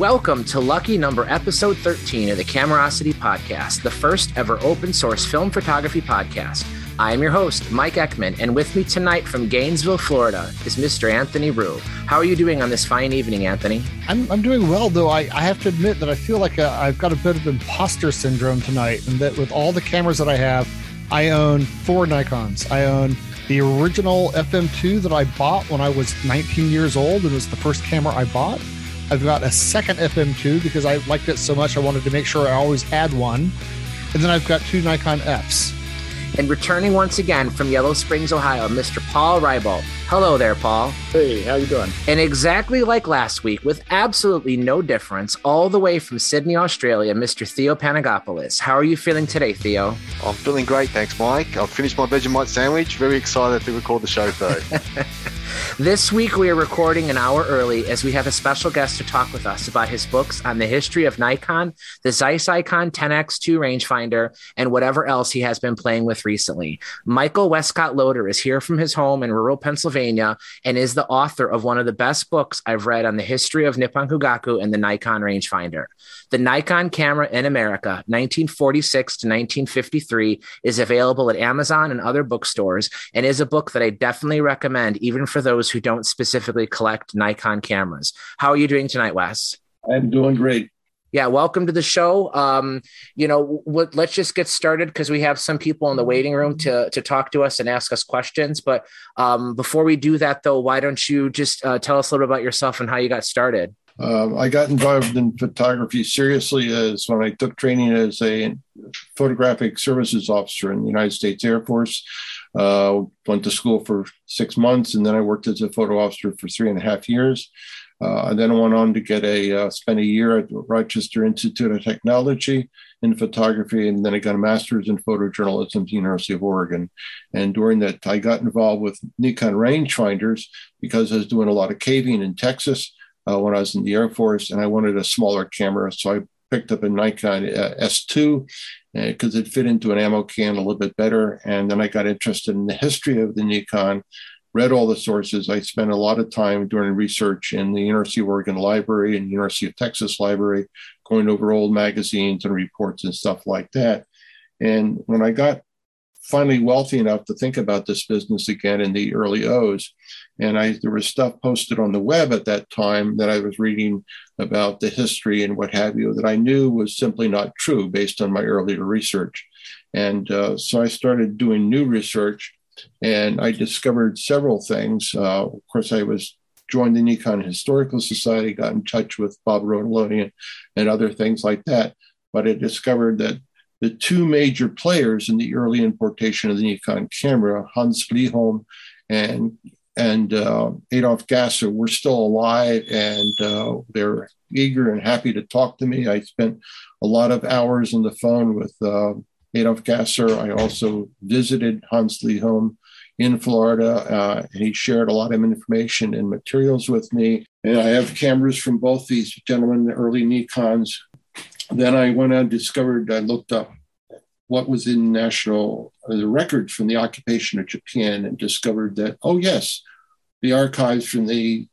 Welcome to lucky number episode 13 of the Camerosity Podcast, the first ever open source film photography podcast. I am your host, Mike Eckman, and with me tonight from Gainesville, Florida, is Mr. Anthony Rue. How are you doing on this fine evening, Anthony? I'm, I'm doing well, though I, I have to admit that I feel like uh, i have got a bit of imposter syndrome tonight, and that with all the cameras that I have, I own four Nikons. I own the original FM2 that I bought when I was 19 years old. and It was the first camera I bought. I've got a second FM2 because I liked it so much I wanted to make sure I always had one. And then I've got two Nikon Fs. And returning once again from Yellow Springs, Ohio, Mr. Paul Rybolt. Hello there, Paul. Hey, how you doing? And exactly like last week, with absolutely no difference, all the way from Sydney, Australia, Mr. Theo Panagopoulos. How are you feeling today, Theo? I'm feeling great, thanks, Mike. I've finished my Vegemite sandwich. Very excited to record the show today. This week, we are recording an hour early as we have a special guest to talk with us about his books on the history of Nikon, the Zeiss Ikon 10X2 rangefinder, and whatever else he has been playing with recently. Michael Westcott Loader is here from his home in rural Pennsylvania and is the author of one of the best books I've read on the history of Nippon Kogaku and the Nikon rangefinder. The Nikon camera in America, 1946 to 1953, is available at Amazon and other bookstores and is a book that I definitely recommend, even for those who don't specifically collect Nikon cameras. How are you doing tonight, Wes? I'm doing great. Yeah, welcome to the show. Um, you know, let's just get started because we have some people in the waiting room to to talk to us and ask us questions. But um, before we do that, though, why don't you just uh, tell us a little bit about yourself and how you got started? Uh, I got involved in photography seriously as when I took training as a photographic services officer in the United States Air Force. Uh, went to school for six months, and then I worked as a photo officer for three and a half years. Uh, then went on to get a uh, spent a year at Rochester Institute of Technology in photography, and then I got a master's in photojournalism at the University of Oregon. And during that, I got involved with Nikon rangefinders because I was doing a lot of caving in Texas uh, when I was in the Air Force, and I wanted a smaller camera, so I picked up a Nikon uh, S2 because uh, it fit into an ammo can a little bit better. And then I got interested in the history of the Nikon, read all the sources. I spent a lot of time doing research in the University of Oregon Library and University of Texas Library, going over old magazines and reports and stuff like that. And when I got finally wealthy enough to think about this business again in the early O's. And I there was stuff posted on the web at that time that I was reading about the history and what have you that I knew was simply not true based on my earlier research. And uh, so I started doing new research, and I discovered several things. Uh, of course, I was joined the Nikon Historical Society, got in touch with Bob Rotoloni and other things like that. But I discovered that the two major players in the early importation of the Nikon camera, Hans Briholm and and uh, Adolf Gasser, were still alive, and uh, they're eager and happy to talk to me. I spent a lot of hours on the phone with uh, Adolf Gasser. I also visited Hans Briholm in Florida, uh, and he shared a lot of information and materials with me. And I have cameras from both these gentlemen, the early Nikons, then I went and discovered, I looked up what was in national uh, the records from the occupation of Japan and discovered that, oh, yes, the archives from the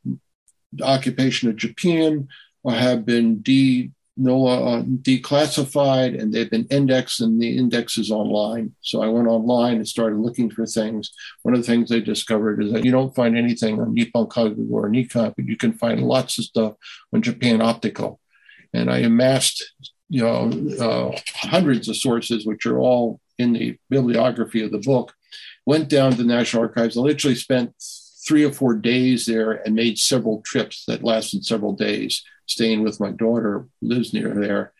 occupation of Japan have been de, NOAA uh, declassified and they've been indexed and the index is online. So I went online and started looking for things. One of the things I discovered is that you don't find anything on Nippon Kogaku or Nikon, but you can find lots of stuff on Japan Optical and I amassed you know uh, hundreds of sources, which are all in the bibliography of the book. Went down to the National Archives. I literally spent three or four days there and made several trips that lasted several days, staying with my daughter, who lives near there.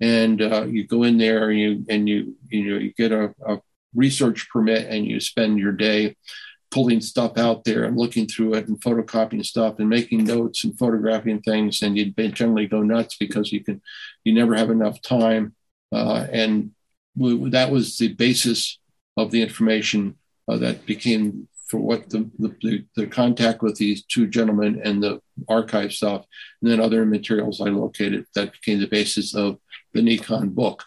And uh, you go in there and you and you you know you get a, a research permit and you spend your day pulling stuff out there and looking through it and photocopying stuff and making notes and photographing things and you'd generally go nuts because you can you never have enough time. Uh, and we, that was the basis of the information uh, that became for what the, the, the contact with these two gentlemen and the archive stuff and then other materials i located that became the basis of the nikon book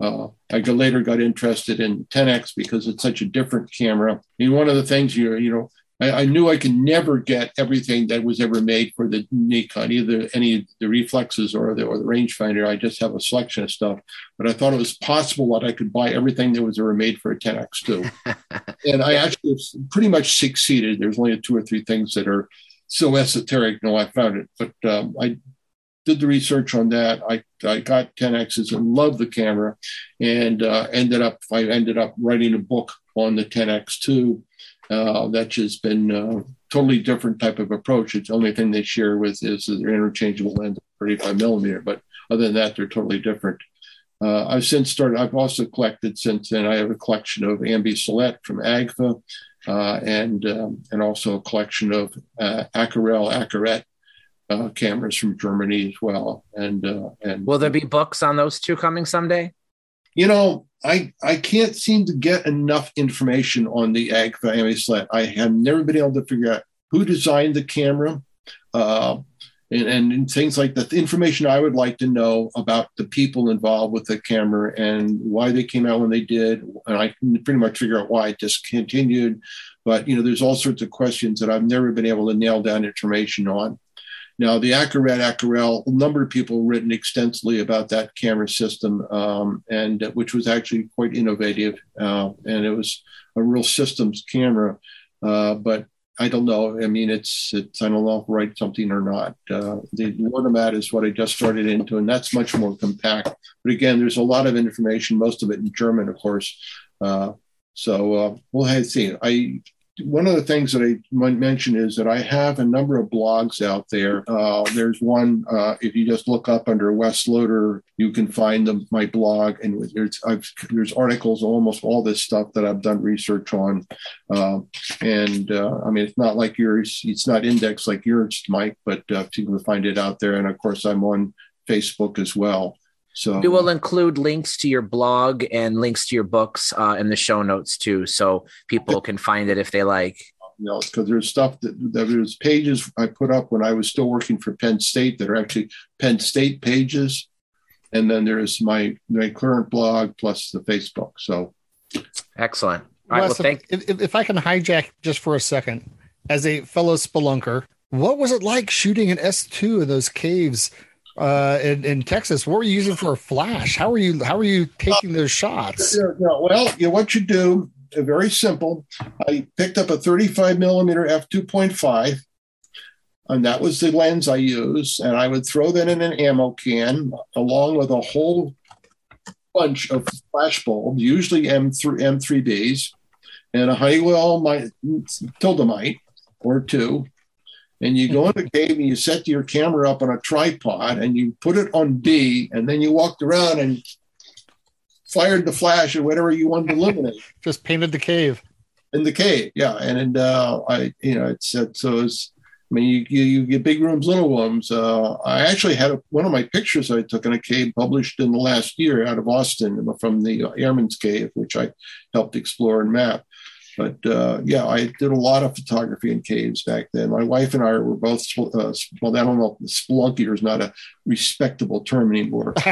uh, I later got interested in Tenax because it's such a different camera. I mean, one of the things you you know, I, I, knew I could never get everything that was ever made for the Nikon, either any of the reflexes or the or the rangefinder. I just have a selection of stuff, but I thought it was possible that I could buy everything that was ever made for a Tenax II. and I actually pretty much succeeded. There's only two or three things that are so esoteric. No, I found it, but um, I did the research on that. I, I got Tenax's and loved the camera, and uh, ended up I ended up writing a book on the Tenax II uh, that's just been a uh, totally different type of approach. It's the only thing they share with is their interchangeable lens, 35 millimeter. But other than that, they're totally different. Uh, I've since started. I've also collected since then. I have a collection of Ambi Silette from Agfa, uh, and um, and also a collection of uh, Akarette uh, cameras from Germany as well. And uh, and will there be books on those two coming someday? You know, I I can't seem to get enough information on the Agfa Silette. I have never been able to figure out who designed the camera, uh, and, and things like that. The information I would like to know about the people involved with the camera and why they came out when they did. And I can pretty much figure out why it discontinued. But you know, there's all sorts of questions that I've never been able to nail down information on. Now, the Akarette Akarelle, a number of people written extensively about that camera system, um, and which was actually quite innovative, uh, and it was a real systems camera. Uh, but I don't know. I mean, it's it's I don't know if write something or not. Uh, the Lordomat is what I just started into, and that's much more compact. But again, there's a lot of information, most of it in German, of course. Uh, so uh, we'll have to see. I one of the things that I might mention is that I have a number of blogs out there. Uh, there's one, uh, if you just look up under Wes Loader, you can find the, my blog, and there's I've, there's articles almost all this stuff that I've done research on. Uh, and uh, I mean, it's not like yours, it's not indexed like yours, Mike, but uh, you can find it out there. And of course, I'm on Facebook as well. So we will include links to your blog and links to your books uh, in the show notes too, so people can find it if they like. You know, because there's stuff that, that there's pages I put up when I was still working for Penn State that are actually Penn State pages, and then there's my my current blog plus the Facebook. So excellent. All right, well, thank- if, if, if I can hijack just for a second, as a fellow spelunker, what was it like shooting an S two in those caves? Uh, in, in Texas. What were you using for a flash? How are you how are you taking those shots? Well, you know, what you do, uh, very simple. I picked up a 35 millimeter f 2.5, and that was the lens I used. And I would throw that in an ammo can along with a whole bunch of flash bulbs, usually M3 M3Bs, and a Honeywell my, Tilt-A-Mite or two and you go in the cave and you set your camera up on a tripod and you put it on B, and then you walked around and fired the flash or whatever you wanted to illuminate. Just painted the cave. In the cave, yeah, and and uh, I, you know, it's, it's so it's. I mean, you, you, you get big rooms, little rooms. Uh, I actually had a, one of my pictures I took in a cave published in the last year out of Austin from the Airman's Cave, which I helped explore and map. But uh, yeah, I did a lot of photography in caves back then. My wife and I were both, uh, well, I don't know, if spelunkier is not a respectable term anymore.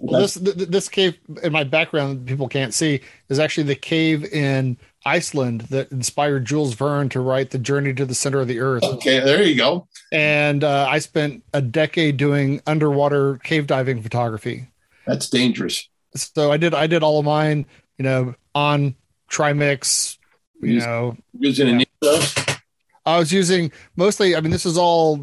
well, this this cave in my background, people can't see, is actually the cave in Iceland that inspired Jules Verne to write The Journey to the Center of the Earth. Okay, there you go. And uh, I spent a decade doing underwater cave diving photography. That's dangerous. So I did I did all of mine, you know, on trimix you Use, know. using yeah. i was using mostly i mean this is all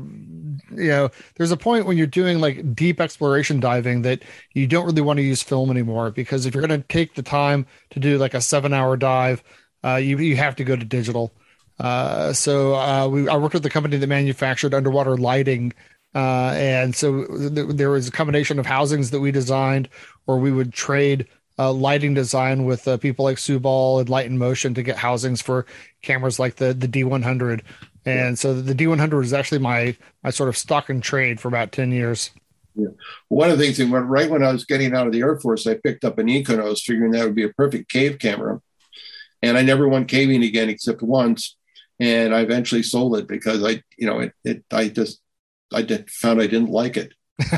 you know there's a point when you're doing like deep exploration diving that you don't really want to use film anymore because if you're going to take the time to do like a seven hour dive uh, you, you have to go to digital. Uh, so uh, we, I worked with the company that manufactured underwater lighting, uh, and so th- there was a combination of housings that we designed, or we would trade uh, lighting design with uh, people like Subal and Light in Motion to get housings for cameras like the the D100. And yeah. so the D100 was actually my my sort of stock and trade for about 10 years. Yeah. One of the things that went right when I was getting out of the Air Force, I picked up an Nikonos, figuring that would be a perfect cave camera. And I never went caving again except once. And I eventually sold it because I, you know, it, it I just, I did, found I didn't like it.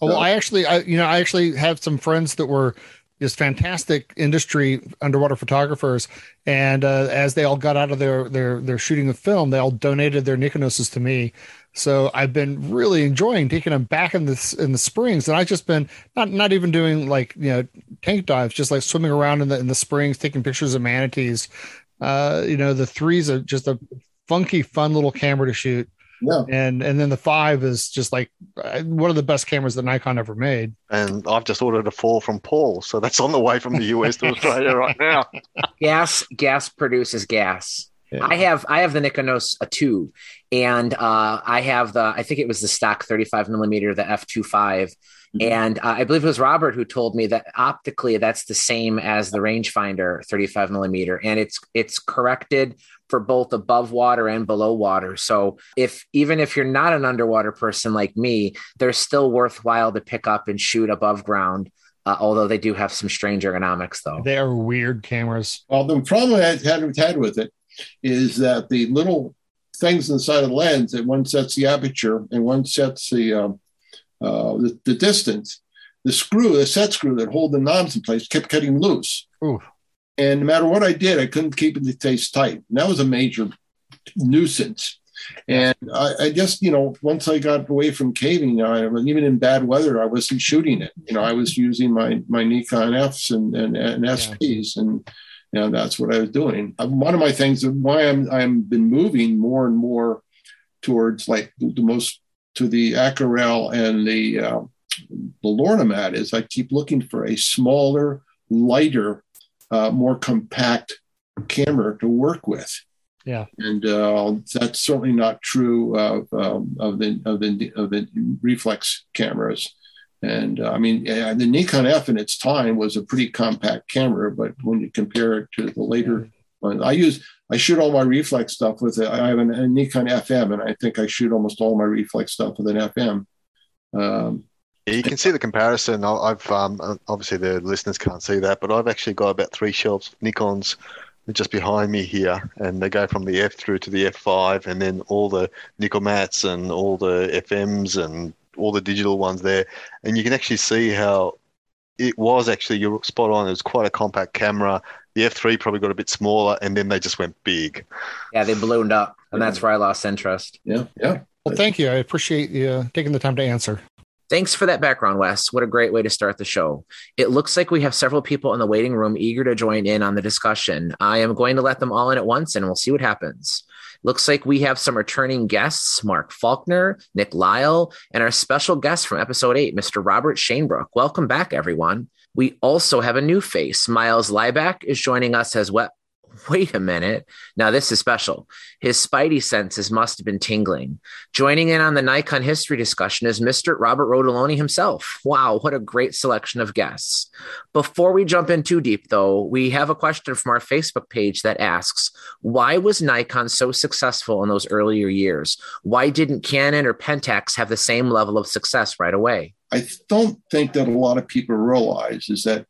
well, I actually, I, you know, I actually have some friends that were just fantastic industry underwater photographers. And uh, as they all got out of their their their shooting of film, they all donated their Nikonoses to me. So I've been really enjoying taking them back in the in the springs, and I've just been not not even doing like you know tank dives, just like swimming around in the in the springs, taking pictures of manatees. Uh, you know, the threes are just a funky, fun little camera to shoot. Yeah. And and then the five is just like uh, one of the best cameras that Nikon ever made. And I've just ordered a four from Paul, so that's on the way from the US to Australia right now. Gas gas produces gas. Yeah. I have I have the Nikonos a two, and uh, I have the I think it was the stock 35 millimeter, the f2.5. Mm-hmm. And uh, I believe it was Robert who told me that optically that's the same as the rangefinder 35 millimeter, and it's it's corrected for both above water and below water. So if even if you're not an underwater person like me, they're still worthwhile to pick up and shoot above ground. Uh, although they do have some strange ergonomics, though they are weird cameras. Well, the problem I had, had with it is that the little things inside of the lens that one sets the aperture and one sets the uh, uh, the, the, distance. The screw, the set screw that hold the knobs in place, kept getting loose. Ooh. And no matter what I did, I couldn't keep the taste tight. And that was a major nuisance. And I, I, just, you know, once I got away from caving, I, was even in bad weather, I wasn't shooting it. You know, I was using my my Nikon Fs and and, and SPs, yeah. and you know, that's what I was doing. Uh, one of my things, why I'm I'm been moving more and more towards like the most to the Akarelle and the uh, the Lordomat is I keep looking for a smaller, lighter, uh, more compact camera to work with. Yeah, and uh, that's certainly not true of um, of the of the of the reflex cameras. And uh, I mean, the Nikon F in its time was a pretty compact camera, but when you compare it to the later ones, I use I shoot all my reflex stuff with it. I have an, a Nikon FM, and I think I shoot almost all my reflex stuff with an FM. Um, yeah, you can see the comparison. I've um, obviously the listeners can't see that, but I've actually got about three shelves of Nikon's just behind me here, and they go from the F through to the F5, and then all the Nikkormats and all the FMs and all the digital ones there, and you can actually see how it was actually you're spot on. It was quite a compact camera. The F3 probably got a bit smaller, and then they just went big. Yeah, they ballooned up, and that's where I lost interest. Yeah, yeah. Well, thank you. I appreciate you uh, taking the time to answer. Thanks for that background, Wes. What a great way to start the show. It looks like we have several people in the waiting room eager to join in on the discussion. I am going to let them all in at once and we'll see what happens. Looks like we have some returning guests Mark Faulkner, Nick Lyle, and our special guest from episode eight, Mr. Robert Shanebrook. Welcome back, everyone. We also have a new face. Miles Lieback is joining us as well wait a minute. Now, this is special. His spidey senses must have been tingling. Joining in on the Nikon history discussion is Mr. Robert Rotoloni himself. Wow, what a great selection of guests. Before we jump in too deep, though, we have a question from our Facebook page that asks Why was Nikon so successful in those earlier years? Why didn't Canon or Pentax have the same level of success right away? I don't think that a lot of people realize is that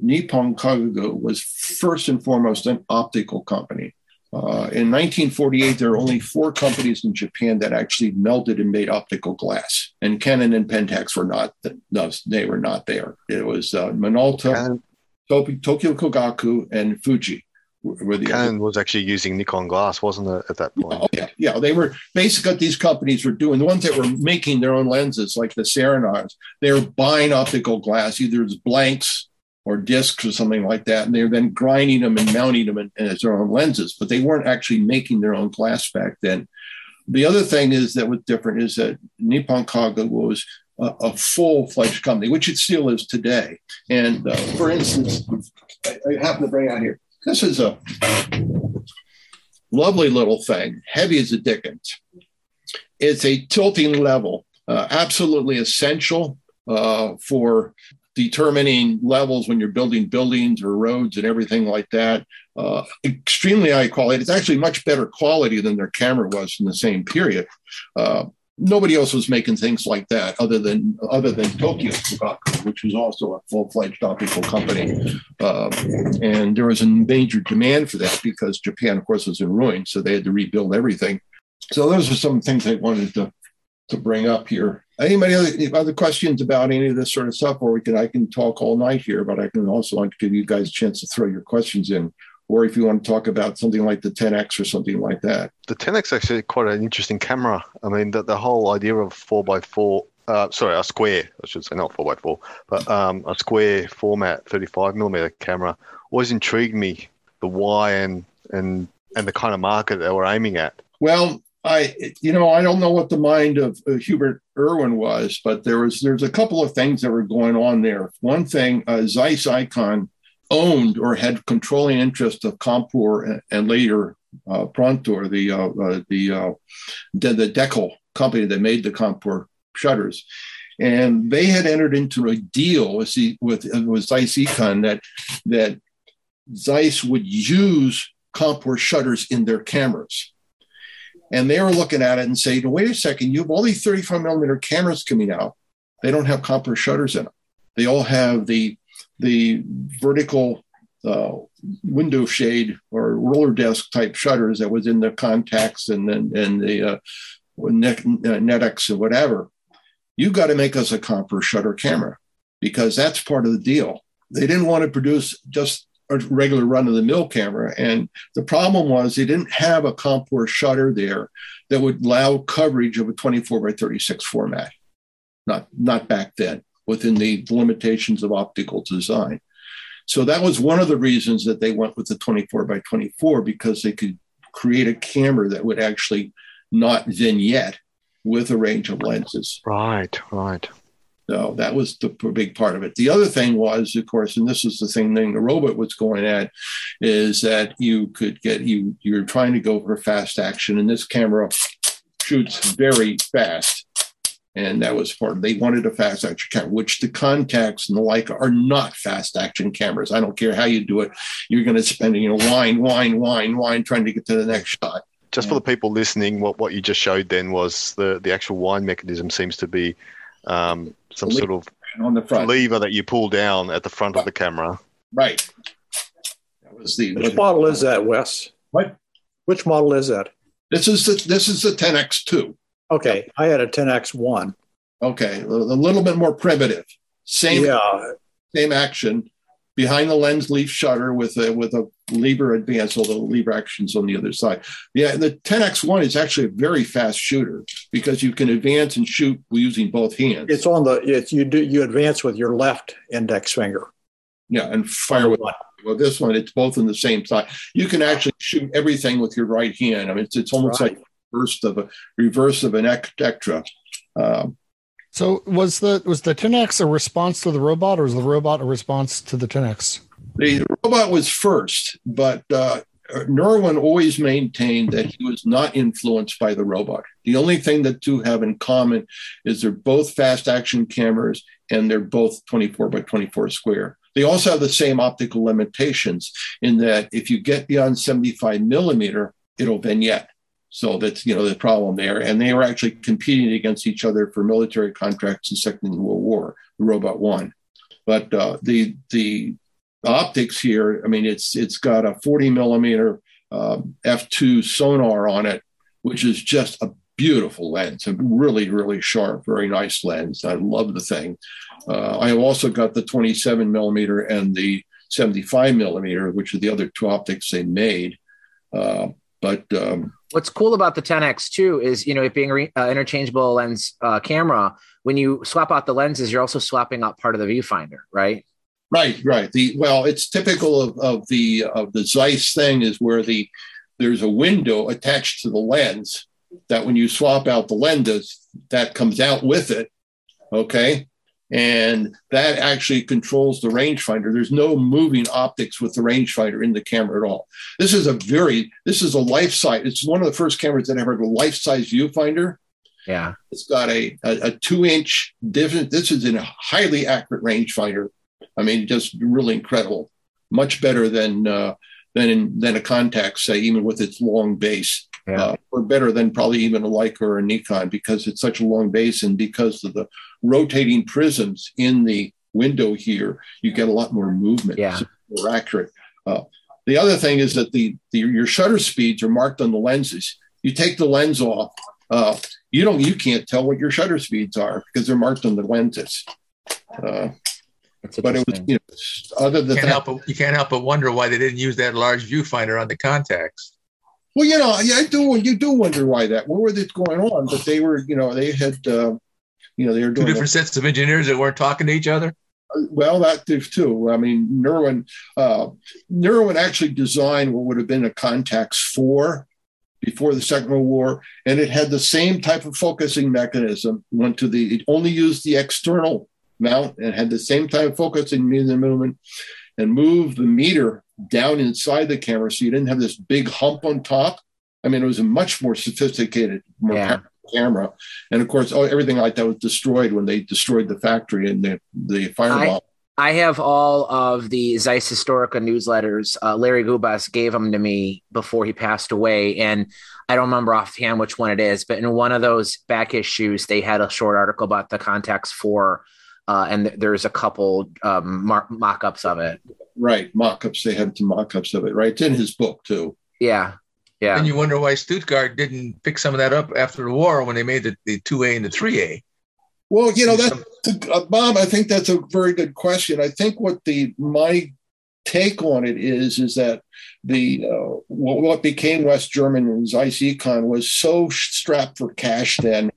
Nippon Kogaku was first and foremost an optical company. Uh, in 1948, there were only four companies in Japan that actually melted and made optical glass, and Canon and Pentax were not. No, they were not there. It was uh, Minolta, Tokyo Kogaku, and Fuji. Were the Canon was actually using Nikon glass, wasn't it, at that point? Oh, yeah, yeah. They were basically these companies were doing the ones that were making their own lenses, like the Serenars. They were buying optical glass, either as blanks or discs or something like that. And they were then grinding them and mounting them in, as their own lenses, but they weren't actually making their own glass back then. The other thing is that was different is that Nippon Kaga was a, a full fledged company, which it still is today. And uh, for instance, I, I happen to bring out here this is a lovely little thing, heavy as a Dickens. It's a tilting level, uh, absolutely essential uh, for determining levels when you're building buildings or roads and everything like that. Uh, extremely high quality. It's actually much better quality than their camera was in the same period. Uh, nobody else was making things like that other than other than Tokyo Kogaku, which was also a full-fledged optical company. Uh, and there was a major demand for that because Japan, of course, was in ruin, so they had to rebuild everything. So those are some things I wanted to to bring up here. Anybody other, other questions about any of this sort of stuff? Or we can I can talk all night here, but I can also like to give you guys a chance to throw your questions in. Or if you want to talk about something like the Tenax or something like that. The Tenax actually quite an interesting camera. I mean, the, the whole idea of four by four, uh, sorry, a square, I should say, not four by four, but um, a square format 35 millimeter camera always intrigued me. The why and and and the kind of market they were aiming at. Well, I, you know, I don't know what the mind of uh, Hubert Nerwin was, but there was there's a couple of things that were going on there. One thing, uh, Zeiss Ikon owned or had controlling interest of Compur and, and later uh, Prontor, the uh, uh the, uh, the the Deckel company that made the Compur shutters, and they had entered into a deal with with, with Zeiss Ikon that that Zeiss would use Compur shutters in their cameras. And they were looking at it and saying, wait a second, you have all these 35 millimeter cameras coming out. They don't have Compur shutters in them. They all have the, the vertical uh, window shade or roller desk type shutters that was in the Contax and then and the uh, net, uh, Nettax or whatever. You've got to make us a Compur shutter camera because that's part of the deal. They didn't want to produce just a regular run of the mill camera. And the problem was they didn't have a Compur shutter there that would allow coverage of a 24 by 36 format. Not, not back then, within the limitations of optical design. So that was one of the reasons that they went with the 24 by 24 because they could create a camera that would actually not vignette with a range of lenses. Right, right. So that was the big part of it. The other thing was, of course, and this is the thing that the robot was going at, is that you could get you you're trying to go for fast action, and this camera shoots very fast. And that was part of they wanted a fast action camera, which the Contax and the like are not fast action cameras. I don't care how you do it, you're going to spend you know wine, wine, wine, wine trying to get to the next shot. Just for the people listening, what, what you just showed then was the, the actual wind mechanism seems to be um, some sort of on the front. lever that you pull down at the front of the camera. Right. That was the which model is that, Wes? What? Which model is that? This is the this is the Tenax II. Okay, I had a Tenax I. Okay, a little bit more primitive. Same yeah. same action behind the lens leaf shutter with a with a lever advance, although the lever action's on the other side. Yeah, the Tenax I is actually a very fast shooter because you can advance and shoot using both hands. It's on the it's you do you advance with your left index finger. Yeah, and fire with. Well, this one it's both in the same side. You can actually shoot everything with your right hand. I mean, it's, it's almost right. like reverse of a reverse of an Ektra. Um, so was the was the Tenax a response to the robot, or was the robot a response to the Tenax? The robot was first, but uh, Nerwin always maintained that he was not influenced by the robot. The only thing that two have in common is they're both fast action cameras and they're both 24 by 24 square. They also have the same optical limitations in that if you get beyond 75 millimeter, it'll vignette. So that's you know the problem there, and they were actually competing against each other for military contracts in Second World War. The robot won, but uh, the the optics here, I mean, it's it's got a 40 millimeter uh, f2 Sonnar on it, which is just a beautiful lens, a really really sharp, very nice lens. I love the thing. Uh, I have also got the 27 millimeter and the 75 millimeter, which are the other two optics they made. Uh, but um, what's cool about the Tenax II is you know it being re- uh, interchangeable lens uh, camera. When you swap out the lenses, you're also swapping out part of the viewfinder, right? Right, right. The well, it's typical of, of the of the Zeiss thing is where the there's a window attached to the lens that when you swap out the lenses, that comes out with it. Okay and that actually controls the rangefinder. There's no moving optics with the rangefinder in the camera at all. This is a very, this is a life size. It's one of the first cameras that ever had a life size viewfinder. Yeah, it's got a, a, a two inch different. This is in a highly accurate rangefinder. I mean, just really incredible. Much better than uh, than in, than a Contax, say, even with its long base yeah. uh, or better than probably even a Leica or a Nikon because it's such a long base and because of the rotating prisms in the window here, you get a lot more movement. Yeah. So more accurate. Uh, the other thing is that the, the your shutter speeds are marked on the lenses. You take the lens off uh, you don't you can't tell what your shutter speeds are because they're marked on the lenses. Uh, but it was you know, other than can't that, help but, you can't help but wonder why they didn't use that large viewfinder on the Contax. well, you know, I do. You do wonder why that. What were they going on? But they were, you know, they had, uh, you know, they were Two doing different sets of engineers that weren't talking to each other. well that did too i mean nerwin uh nerwin actually designed what would have been a contax 4 before the second world war and it had the same type of focusing mechanism went to the it only used the external mount and had the same type of focusing movement and moved the meter down inside the camera so you didn't have this big hump on top i mean it was a much more sophisticated more Yeah. Camera and of course oh, everything like that was destroyed when they destroyed the factory and the the fireball I have all of the Zeiss Historica newsletters. Uh, Larry Gubas gave them to me before he passed away, and I don't remember offhand which one it is. But in one of those back issues, they had a short article about the Contax for, uh, and th- there's a couple um, mar- mock-ups of it. Right, mock-ups. They had some mock-ups of it. Right, it's in his book too. Yeah, yeah. And you wonder why Stuttgart didn't pick some of that up after the war when they made the, the 2A and the 3A. Well, you know that, uh, Bob. I think that's a very good question. I think what the my take on it is is that the uh, what, what became West German and Zeiss Ikon was so strapped for cash then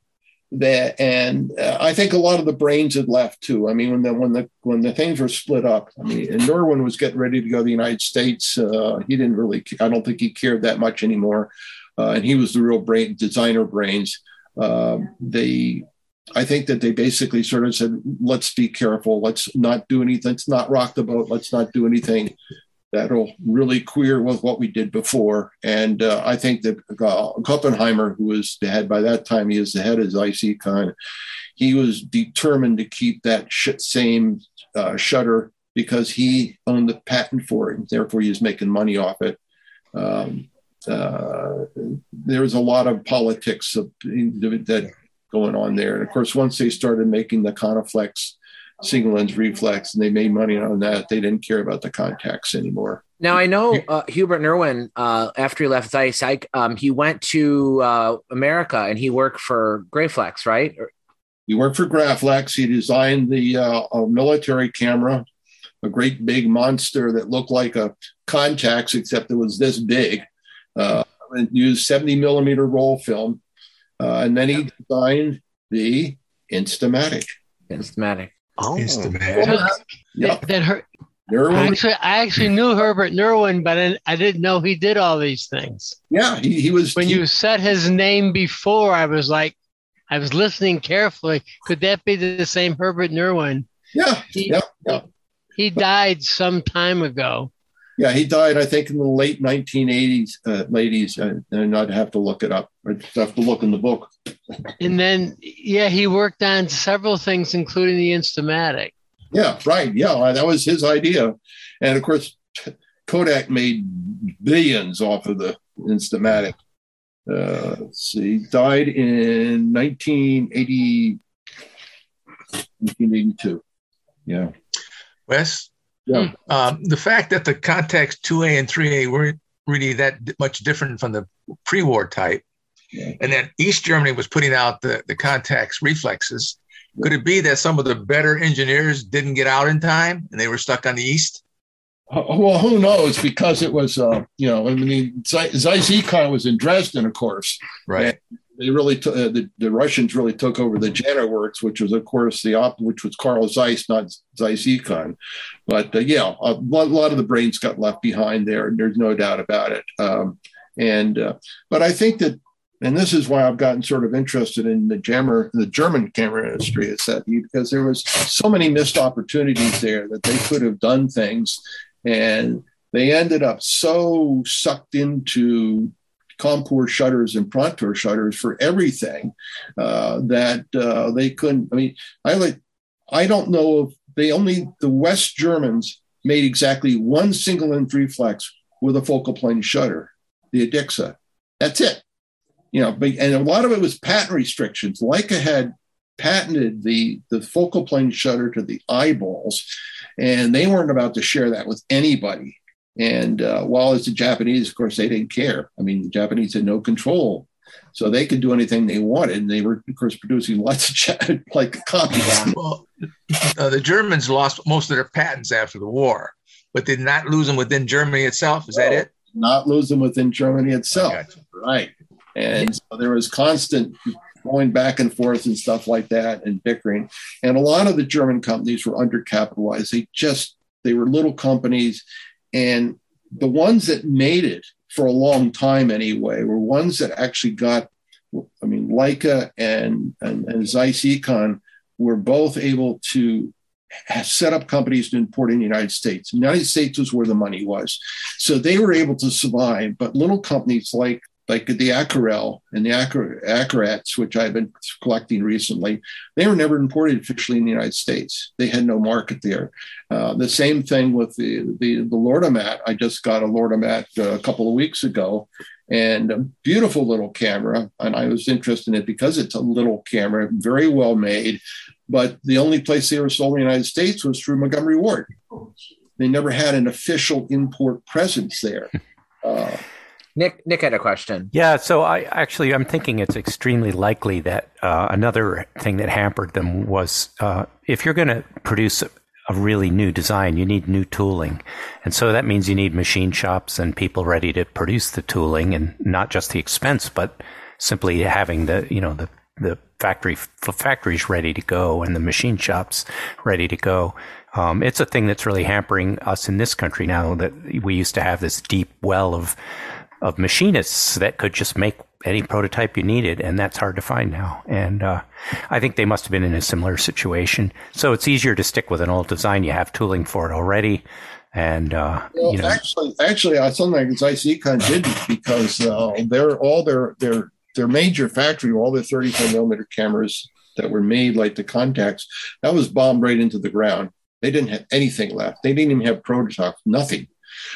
that, and uh, I think a lot of the brains had left too. I mean, when the when the when the things were split up, I mean, and Nerwin was getting ready to go to the United States. Uh, he didn't really. I don't think he cared that much anymore, uh, and he was the real brain designer brains. Uh, they I think that they basically sort of said, let's be careful. Let's not do anything. Let's not rock the boat. Let's not do anything that'll really queer with what we did before. And uh, I think that uh, Kuppenheimer, who was the head by that time, he is the head of ICCon, he was determined to keep that sh- same uh, shutter because he owned the patent for it. And therefore, he was making money off it. Um, uh, there was a lot of politics of, that going on there. And of course, once they started making the Contaflex single lens reflex and they made money on that, they didn't care about the Contax anymore. Now I know uh, Hubert Nerwin. Uh, after he left Zeiss, I, um, he went to uh, America and he worked for Graflex, right? He worked for Graflex. He designed the uh, military camera, a great big monster that looked like a Contax, except it was this big. Uh, it used 70 millimeter roll film. Uh, and then he designed the Instamatic. Instamatic. Oh, Instamatic. Yep. That her, Nerwin, actually, I actually knew Herbert Nerwin, but I, I didn't know he did all these things. yeah, he, he was. When he- you said his name before, I was like, I was listening carefully. Could that be the same Herbert Nerwin? yeah, He, yeah, yeah. he died some time ago. Yeah, he died, I think, in the late 1980s, uh, ladies, uh, and I'd have to look it up. I'd have to look in the book. And then, yeah, he worked on several things, including the Instamatic. Yeah, right. Yeah, that was his idea. And of course, Kodak made billions off of the Instamatic. Uh, let's see, he died in 1980, 1982. Yeah. Wes, Yeah. um, the fact that the Contax 2A and 3A weren't really that much different from the pre-war type, Yeah. And then East Germany was putting out the, the Contax reflexes, could it be that some of the better engineers didn't get out in time and they were stuck on the East? Oh, Well, who knows? Because it was, uh, you know, I mean, Zeiss Ikon was in Dresden, of course. Right. they really took uh, the, the Russians really took over the Jena Works, which was of course the op, which was Carl Zeiss, not Zeiss Ikon. But uh, yeah, a lot, a lot of the brains got left behind there, and there's no doubt about it. Um, and uh, but I think that, and this is why I've gotten sort of interested in the jammer, the German camera industry, is that because there was so many missed opportunities there that they could have done things, and they ended up so sucked into Contour shutters and Prontor shutters for everything uh, that uh, they couldn't. I mean, I like. I don't know if they only the West Germans made exactly one single lens reflex with a focal plane shutter, the Edixa. That's it. You know, and a lot of it was patent restrictions. Leica had patented the the focal plane shutter to the eyeballs, and they weren't about to share that with anybody. And uh, while it's the Japanese, of course, they didn't care. I mean, the Japanese had no control. So they could do anything they wanted. And they were, of course, producing lots of ch- like copies. Well, uh, the Germans lost most of their patents after the war, but did not lose them within Germany itself. Is that it? Not lose them within Germany itself. Right. And so there was constant going back and forth and stuff like that and bickering. And a lot of the German companies were undercapitalized. They just, they were little companies. And the ones that made it for a long time anyway were ones that actually got, I mean, Leica and, and, and Zeiss Ikon were both able to set up companies to import in the United States. The United States was where the money was. So they were able to survive. But little companies like like the Akarelle and the Acar- Akarettes, which I've been collecting recently, they were never imported officially in the United States. They had no market there. Uh, the same thing with the, the, the Lordomat. I just got a Lordomat uh, a couple of weeks ago and a beautiful little camera. And I was interested in it because it's a little camera, very well made. But the only place they were sold in the United States was through Montgomery Ward. They never had an official import presence there. Uh, Nick, Nick had a question. Yeah, so I actually I'm thinking it's extremely likely that uh, another thing that hampered them was uh, if you're going to produce a, really new design, you need new tooling, and so that means you need machine shops and people ready to produce the tooling, and not just the expense, but simply having the you know the the factory factories ready to go and the machine shops ready to go. Um, it's a thing that's really hampering us in this country now that we used to have this deep well of of machinists that could just make any prototype you needed, and that's hard to find now. And uh, I think they must have been in a similar situation. So it's easier to stick with an old design. You have tooling for it already, and uh, Well, you know, actually, actually, uh, something like Zeiss Ikon didn't because uh, their all their their their major factory, all their 35 millimeter cameras that were made like the Contax, that was bombed right into the ground. They didn't have anything left. They didn't even have prototypes. Nothing.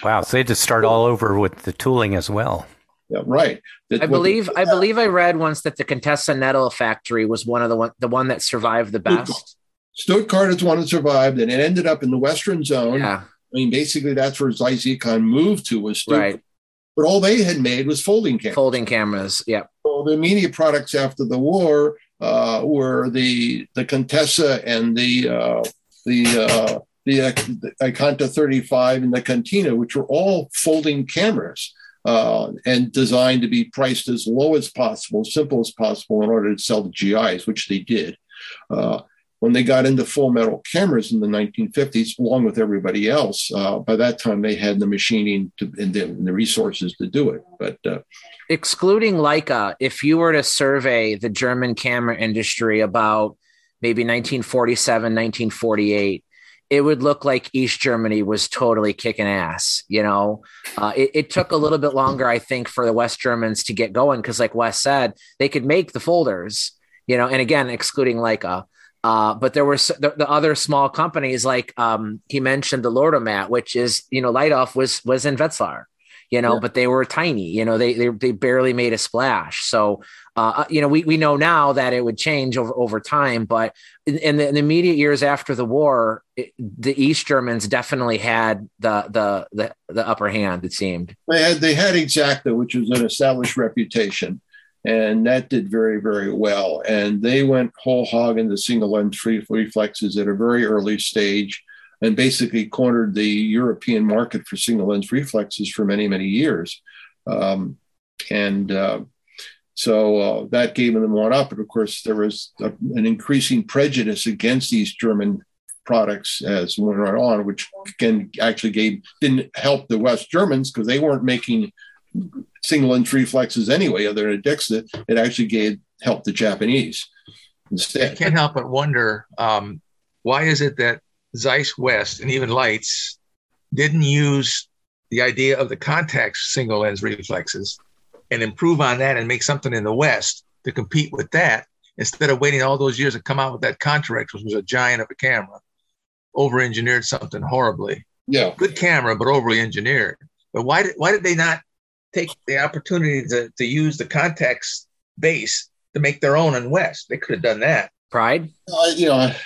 Wow. So they had to start all over with the tooling as well. Yeah, right. That- I what- believe I believe I read once that the Contessa Nettel factory was one of the one the one that survived the best. Stuttgart is one that survived, and it ended up in the Western Zone. Yeah, I mean, basically, that's where Zeiss moved to was Stuttgart. right. But all they had made was folding cameras. Folding cameras. Yeah. So the immediate products after the war uh, were the the Contessa and the uh, the uh, the, uh, the Ikonta 35 and the Contina, which were all folding cameras uh, and designed to be priced as low as possible, simple as possible, in order to sell the GIs, which they did. Uh, when they got into full metal cameras in the 1950s, along with everybody else, uh, by that time they had the machining to, and, the, and the resources to do it. But uh, excluding Leica, if you were to survey the German camera industry about maybe 1947, 1948, it would look like East Germany was totally kicking ass. You know, uh, it, it took a little bit longer, I think, for the West Germans to get going because, like Wes said, they could make the folders. You know, and again, excluding Leica. Uh, but there were the, the other small companies like um, he mentioned the Lordomat, which is you know Leidolf was was in Wetzlar, you know, Yeah. but they were tiny, you know, they they, they barely made a splash. So uh, you know, we, we know now that it would change over over time, but in, in, the, in the immediate years after the war, it, the East Germans definitely had the the the, the upper hand. It seemed. They had they had Exakta, which was an established reputation, and that did very very well. And they went whole hog into single lens reflexes at a very early stage, and basically cornered the European market for single lens reflexes for many many years. Um, and uh, so uh, that gave them one up. And of course, there was a, an increasing prejudice against these German products as went on, which again actually gave didn't help the West Germans because they weren't making single lens reflexes anyway, other than Dixit. It actually gave helped the Japanese I can't help but wonder um, why is it that Zeiss West and even Leitz didn't use the idea of the Contax single lens reflexes and improve on that and make something in the West to compete with that instead of waiting all those years to come out with that Contarex, which was a giant of a camera, over engineered something horribly. Yeah, Good camera, but overly engineered. But why did why did they not take the opportunity to, to use the Contax base to make their own in West? They could have done that. Pride. I, you know, I,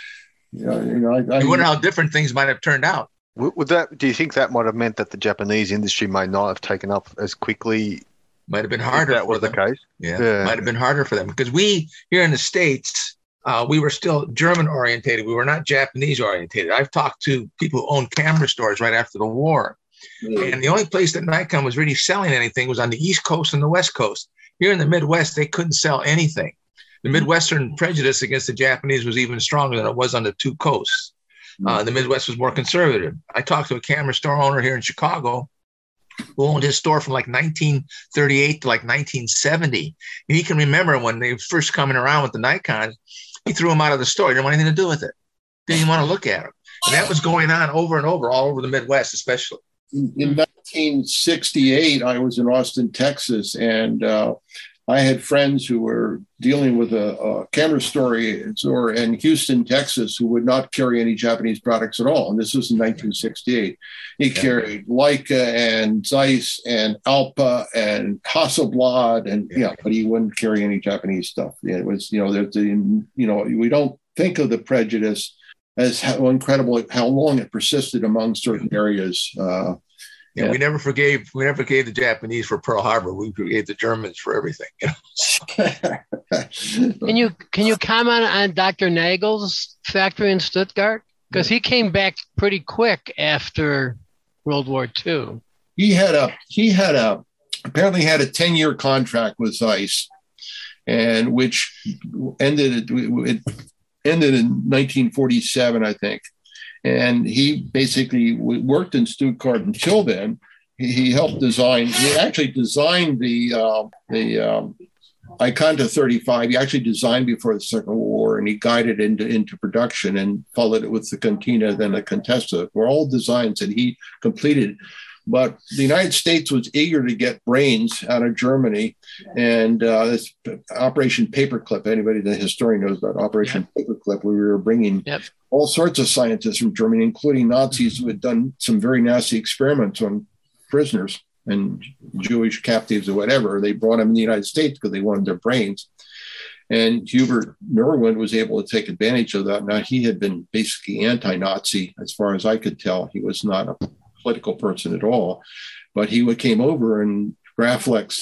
you know, you know, I, I wonder how different things might have turned out. Would would that? Do you think that might have meant that the Japanese industry may not have taken up as quickly Might have been harder. If that was the case. Yeah, Yeah. might have been harder for them because we here in the states, uh, we were still German orientated. We were not Japanese orientated. I've talked to people who owned camera stores right after the war, and the only place that Nikon was really selling anything was on the East Coast and the West Coast. Here in the Midwest, they couldn't sell anything. The Midwestern prejudice against the Japanese was even stronger than it was on the two coasts. Uh, the Midwest was more conservative. I talked to a camera store owner here in Chicago owned his store from like 1938 to like 1970. And he can remember when they first coming around with the Nikon, he threw them out of the store. He didn't want anything to do with it. Didn't want to look at them. And that was going on over and over, all over the Midwest, especially. in 1968, I was in Austin, Texas, and uh, I had friends who were dealing with a, a camera store in Houston, Texas, who would not carry any Japanese products at all. And this was in 1968. He carried Leica and Zeiss and Alpa and Hasselblad, and yeah, but he wouldn't carry any Japanese stuff. It was, you know, there's the, you know, we don't think of the prejudice as how incredible how long it persisted among certain areas. Uh, Yeah, Yeah. we never forgave we never forgave the Japanese for Pearl Harbor. We forgave the Germans for everything. You know? Can you can you comment on Dr. Nagel's factory in Stuttgart? Because he came back pretty quick after World War II. he had a he had a apparently had a 10 year contract with Zeiss and which ended it ended in 1947 I think and he basically worked in Stuttgart until then he, he helped design he actually designed the uh, the um, Ikonta 35 he actually designed before the Second World War and he guided into into production and followed it with the Contina then the Contessa were all designs that he completed but the United States was eager to get brains out of Germany, and uh, this Operation Paperclip. Anybody, the historian knows about Operation Paperclip, we were bringing Yep. All sorts of scientists from Germany, including Nazis who had done some very nasty experiments on prisoners and Jewish captives or whatever. They brought them in the United States because they wanted their brains. And Hubert Nerwin was able to take advantage of that. Now, he had been basically anti Nazi, as far as I could tell. He was not a political person at all. But he came over and Graflex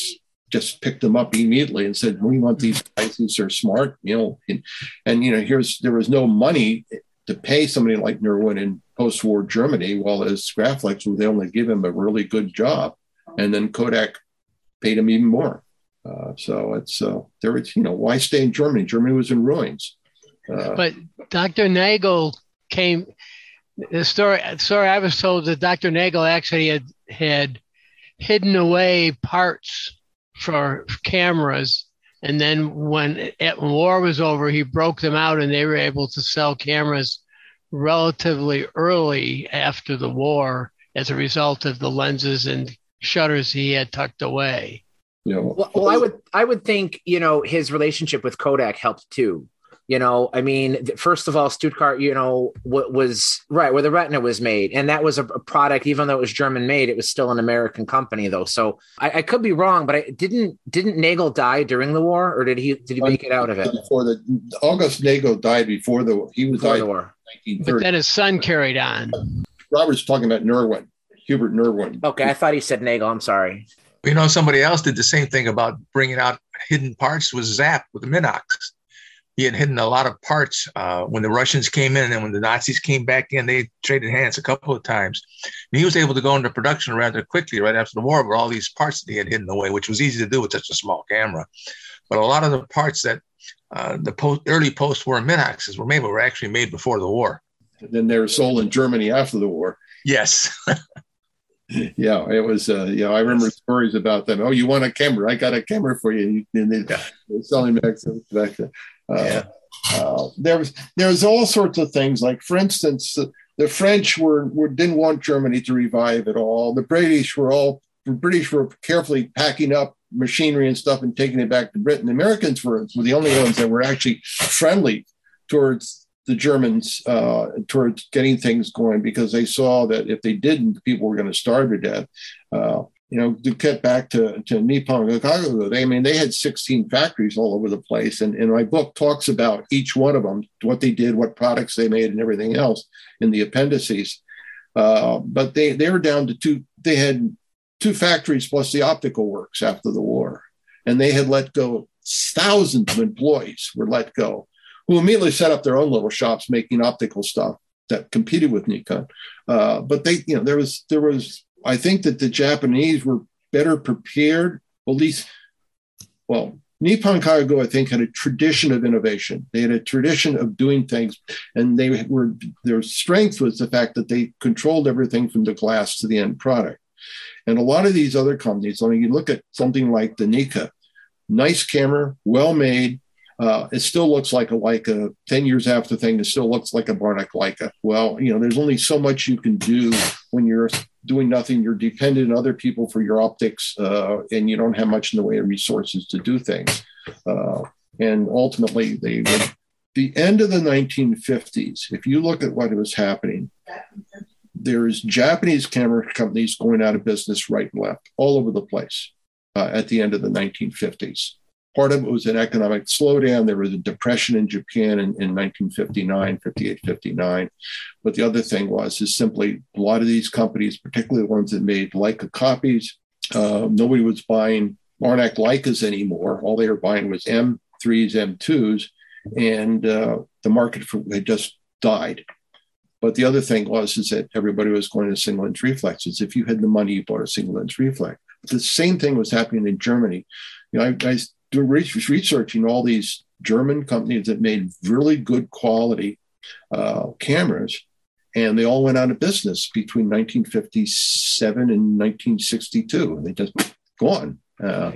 just picked him up immediately and said, "We want these guys. These are smart, you know." And, and you know, here's there was no money to pay somebody like Nerwin in post-war Germany, while as Graflex would only give him a really good job, and then Kodak paid him even more. Uh, so it's uh, there. was you know, why stay in Germany? Germany was in ruins. Uh, But Dr. Nagel came. The story, story I was told that Dr. Nagel actually had had hidden away parts for cameras, and then when at, when war was over, he broke them out, and they were able to sell cameras relatively early after the war as a result of the lenses and shutters he had tucked away. you know, Well, well, I would I would think you know his relationship with Kodak helped too. You know, I mean, first of all, Stuttgart, you know, w- was right where the Retina was made, and that was a, a product. Even though it was German made, it was still an American company, though. So I, I could be wrong, but I didn't didn't Nagel die during the war, or did he did he uh, make it out of it before the August Nagel died before the he was before died the war? But then his son carried on. Robert's talking about Nerwin, Hubert Nerwin. Okay, I thought he said Nagel. I'm sorry. You know, somebody else did the same thing about bringing out hidden parts was Zapp with the Minox. He had hidden a lot of parts uh, when the Russians came in, and then when the Nazis came back in, they traded hands a couple of times. And he was able to go into production rather quickly right after the war with all these parts that he had hidden away, which was easy to do with such a small camera. But a lot of the parts that uh, the post, early post-war Minoxes were made were actually made before the war. And then they were sold in Germany after the war. Yes. Yeah, it was. Uh, you know, I remember stories about them. Oh, you want a camera? I got a camera for you. And they, Yeah. they're selling back, back then. Uh, Yeah. uh, there was there was all sorts of things. Like for instance, the, the French were, were didn't want Germany to revive at all. The British were all the British were carefully packing up machinery and stuff and taking it back to Britain. The Americans were, were the only ones that were actually friendly towards the Germans uh, towards getting things going because they saw that if they didn't, people were going to starve to death. Uh, you know, to get back to, to Nippon Kogaku, they, I mean, they had 16 factories all over the place. And, and my book talks about each one of them, what they did, what products they made, and everything else in the appendices. Uh, but they, they were down to two, they had two factories plus the optical works after the war. And they had let go thousands of employees were let go, who immediately set up their own little shops making optical stuff that competed with Nikon. Uh, but they, you know, there was there was I think that the Japanese were better prepared, at least, well, Nippon Kogaku, I think, had a tradition of innovation. They had a tradition of doing things, and they were their strength was the fact that they controlled everything from the glass to the end product. And a lot of these other companies, I mean, you look at something like the Nicca, nice camera, well made. Uh, it still looks like a Leica. Ten years after the thing, it still looks like a Barnack Leica. Well, you know, there's only so much you can do when you're doing nothing. You're dependent on other people for your optics, uh, and you don't have much in the way of resources to do things. Uh, and ultimately, they. The end of the 1950s, if you look at what was happening, there's Japanese camera companies going out of business right and left all over the place uh, at the end of the 1950s. Part of it was an economic slowdown. There was a depression in Japan in, in 1959, 58, 59. But the other thing was is simply a lot of these companies, particularly the ones that made Leica copies, uh, nobody was buying Barnack Leicas anymore. All they were buying was M3s, M2s, and uh, the market for, had just died. But the other thing was is that everybody was going to single lens reflexes. If you had the money, you bought a single lens reflex. The same thing was happening in Germany. You know, I, I researching all these German companies that made really good quality uh, cameras, and they all went out of business between 1957 and 1962, and they just gone. Uh,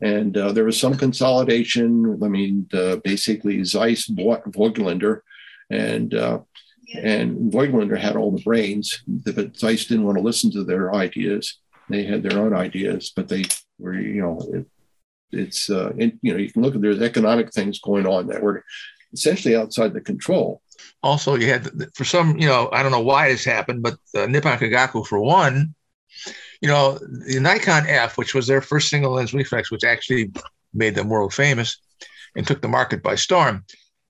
and uh, there was some consolidation. I mean, uh, basically Zeiss bought Voigtlander, and uh, and Voigtlander had all the brains, but Zeiss didn't want to listen to their ideas. They had their own ideas, but they were, you know, it, it's, uh, it, you know, you can look at there's economic things going on that were essentially outside the control. Also, you had for some, you know, I don't know why this happened, but uh, Nippon Kogaku, for one, you know, the Nikon F, which was their first single lens reflex, which actually made them world famous and took the market by storm.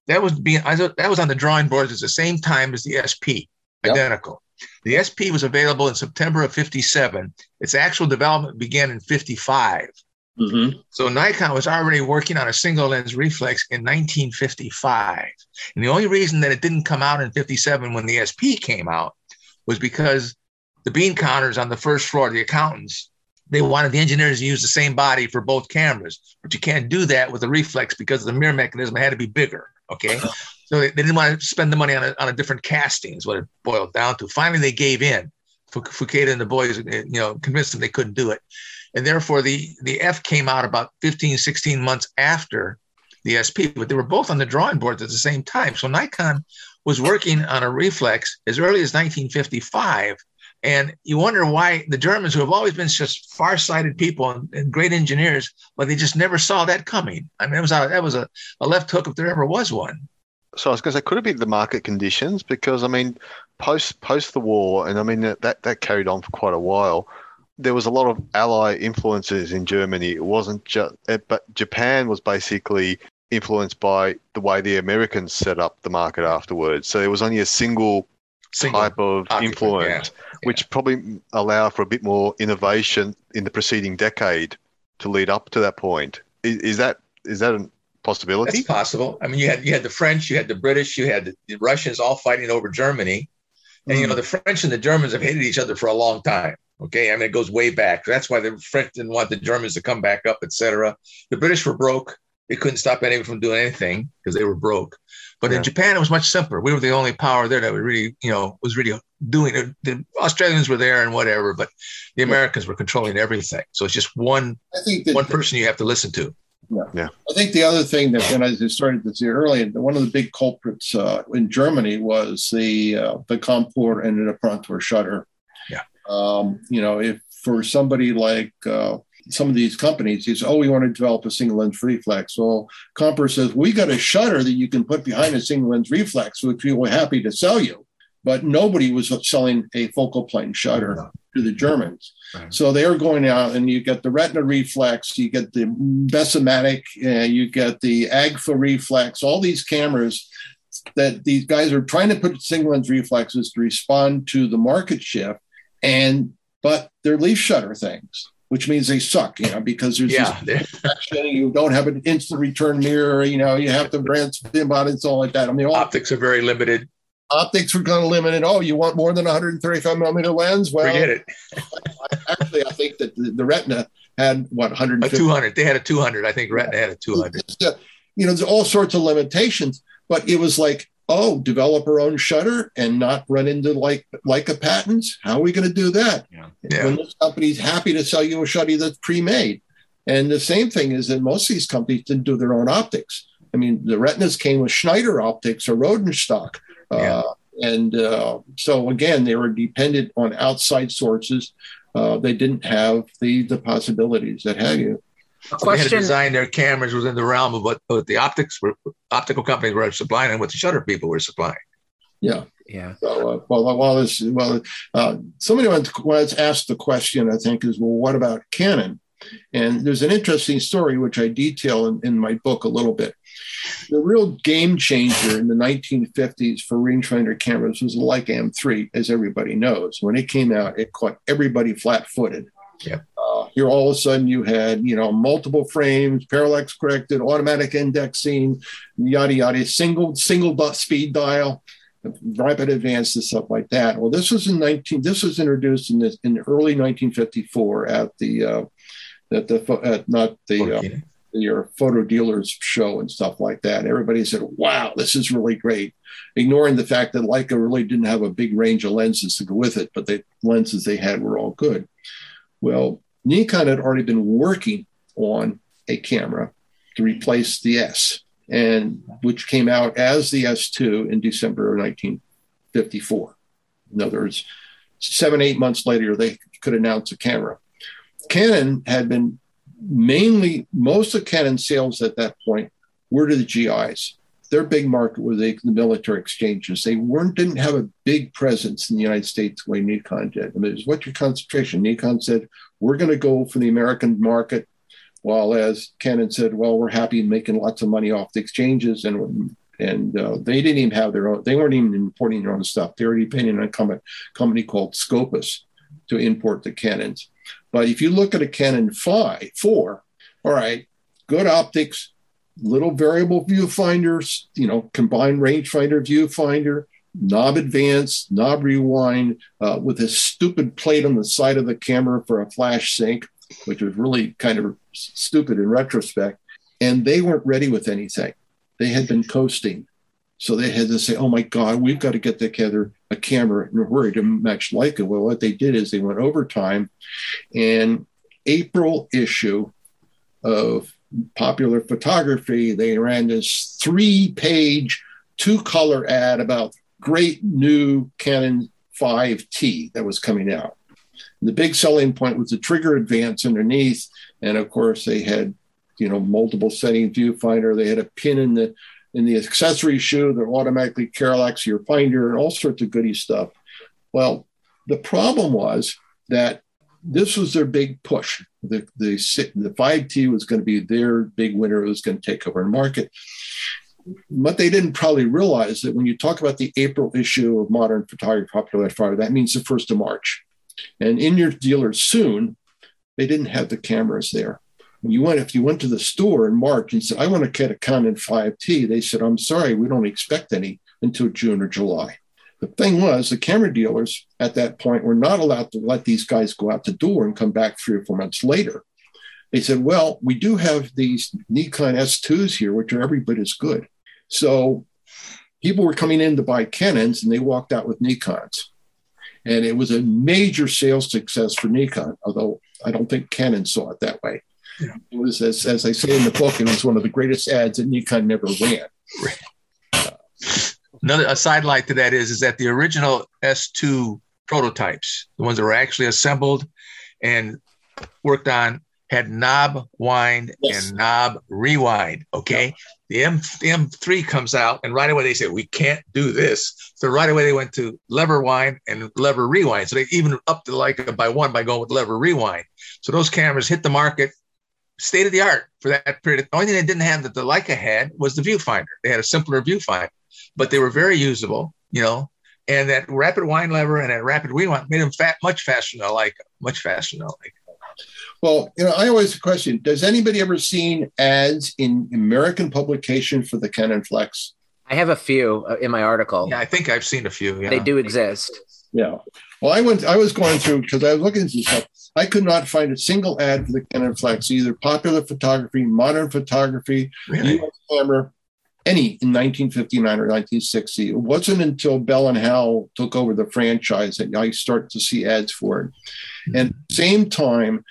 That was being I thought that was on the drawing boards at the same time as the SP, yep. identical. The SP was available in September of 57. Its actual development began in 55. Mm-hmm. So Nikon was already working on a single lens reflex in 1955. And the only reason that it didn't come out in 57 when the SP came out was because the bean counters on the first floor, the accountants, they wanted the engineers to use the same body for both cameras. But you can't do that with a reflex because the mirror mechanism had to be bigger. Okay. So they, they didn't want to spend the money on a, on a different casting, is what it boiled down to. Finally, they gave in. Fuketa and the boys, you know, convinced them they couldn't do it. And therefore, the, the F came out about 15, 16 months after the SP, but they were both on the drawing boards at the same time. So Nikon was working on a reflex as early as 1955. And you wonder why the Germans, who have always been such far-sighted people and, and great engineers, but they just never saw that coming. I mean, that was a, that was a, a left hook if there ever was one. So I was going to say, could it be the market conditions? Because I mean, post post the war, and I mean that that carried on for quite a while. There was a lot of ally influences in Germany. It wasn't just, eh, but Japan was basically influenced by the way the Americans set up the market afterwards. So there was only a single, single type of influence, yeah. which yeah. probably allowed for a bit more innovation in the preceding decade to lead up to that point. Is, is that is that an possibility? It's possible. I mean, you had you had the French, you had the British, you had the, Russians all fighting over Germany, and you know mm. the French and the Germans have hated each other for a long time. Okay, I mean it goes way back. That's why the French didn't want the Germans to come back up, etc. The British were broke; they couldn't stop anyone from doing anything because they were broke. But yeah. in Japan, it was much simpler. We were the only power there that was really, you know, was really doing it. The Australians were there and whatever, but the Americans were controlling everything. So it's just one one person you have to listen to. Yeah. yeah. I think the other thing that, and as I started to see earlier, one of the big culprits uh, in Germany was the uh, the Compur and the Apparatur shutter. Um, you know, if for somebody like uh, some of these companies, he says, "Oh, we want to develop a single lens reflex." Well, Compur says, "We got a shutter that you can put behind a single lens reflex, which we were happy to sell you." But nobody was selling a focal plane shutter to the Germans. Right. So they are going out, and you get the retina reflex, you get the Bessamatic, uh, you get the Agfa reflex, all these cameras that these guys are trying to put single lens reflexes to respond to the market shift. And but they're leaf shutter things, which means they suck, you know, because there's Yeah, you don't have an instant return mirror, you know, you have to brand spin on it and so like that. I mean, all optics are very limited. optics were kind of limited. Oh, you want more than 135 millimeter lens? Well, Forget it. actually, I think that the, the Retina had what A 200. They had a 200. I think Retina had a 200. Uh, You know, there's all sorts of limitations, but it was like, oh, develop our own shutter and not run into like like a patents. How are we going to do that? Yeah. When this company's happy to sell you a shutter that's pre-made. And the same thing is that most of these companies didn't do their own optics. I mean, the retinas came with Schneider optics or Rodenstock. Yeah. Uh, and uh, so again, they were dependent on outside sources. Uh, they didn't have the the possibilities that have you. A So they had to design their cameras within the realm of what, what the optics were, optical companies were supplying and what the shutter people were supplying. Yeah. Yeah. So, uh, well, well, this, well, uh, somebody once, once asked the question, I think, is, well, what about Canon? And there's an interesting story which I detail in, in my book a little bit. The real game changer in the 1950s for rangefinder cameras was the Leica M3, as everybody knows. When it came out, it caught everybody flat-footed. Yep. Uh, here, all of a sudden, you had you know multiple frames, parallax corrected, automatic indexing, yada yada, single single dot speed dial rapid advance and stuff like that. Well, this was in 19. This was introduced in this in early 1954 at the uh, at the at not the uh, your photo dealers show and stuff like that. Everybody said, "Wow, this is really great," ignoring the fact that Leica really didn't have a big range of lenses to go with it, but the lenses they had were all good. Well, Nikon had already been working on a camera to replace the S, and which came out as the S2 in December of 1954. In other words, seven, eight months later, they could announce a camera. Canon had been mainly, most of Canon's sales at that point were to the GIs. Their big market was the, military exchanges. They weren't didn't have a big presence in the United States the way Nikon did. I mean, it was what's your concentration? Nikon said, we're going to go for the American market, while as Canon said, well, we're happy making lots of money off the exchanges and and uh, they didn't even have their own. They weren't even importing their own stuff. They were depending on a com- company called Scopus to import the Canons. But if you look at a Canon five, four, all right, good optics, little variable viewfinders, you know, combined rangefinder viewfinder, knob advance, knob rewind, uh, with a stupid plate on the side of the camera for a flash sync, which was really kind of stupid in retrospect. And they weren't ready with anything. They had been coasting. So they had to say, oh my God, we've got to get together a camera in a hurry to match Leica. Well, what they did is they went overtime and April issue of popular photography, they ran this three page, two color ad about great new Canon 5T that was coming out. The big selling point was the trigger advance underneath. And of course, they had, you know, multiple setting viewfinder. They had a pin in the in the accessory shoe that automatically parallax your finder and all sorts of goody stuff. Well, the problem was that this was their big push. The the the 5T was going to be their big winner. It was going to take over the market. But they didn't probably realize that when you talk about the April issue of Modern Photography Popular Fire, that means the first of March. And in your dealer soon, they didn't have the cameras there. When you went, if you went to the store in March and said, "I want to get a Canon 5T," they said, "I'm sorry, we don't expect any until June or July." The thing was, the camera dealers at that point were not allowed to let these guys go out the door and come back three or four months later. They said, well, we do have these Nikon S2s here, which are every bit as good. So people were coming in to buy Canons and they walked out with Nikons. And it was a major sales success for Nikon, although I don't think Canon saw it that way. Yeah. It was, as, as I say in the book, it was one of the greatest ads that Nikon never ran. Another a sidelight to that is is that the original S2 prototypes, the ones that were actually assembled and worked on, had knob wind Yes. and knob rewind. Okay, the M the M3 comes out, and right away they said we can't do this. So right away they went to lever wind and lever rewind. So they even upped the Leica by one by going with lever rewind. So those cameras hit the market. State of the art for that period. The only thing they didn't have that the Leica had was the viewfinder. They had a simpler viewfinder but they were very usable. You know, And that rapid wine lever and that rapid wheel made them fat, much faster than I like, much faster than I like. Well, you know, I always question: Does anybody ever seen ads in American publication for the Canon Flex? I have a few uh, in my article. Yeah, I think I've seen a few. Yeah. They do exist. Yeah. Well, I went. I was going through because I was looking at this stuff. I could not find a single ad for the Canon Flex, either popular photography, modern photography, Really? US camera, any in 1959 or 1960. It wasn't until Bell and Howell took over the franchise that I start to see ads for it. And same time,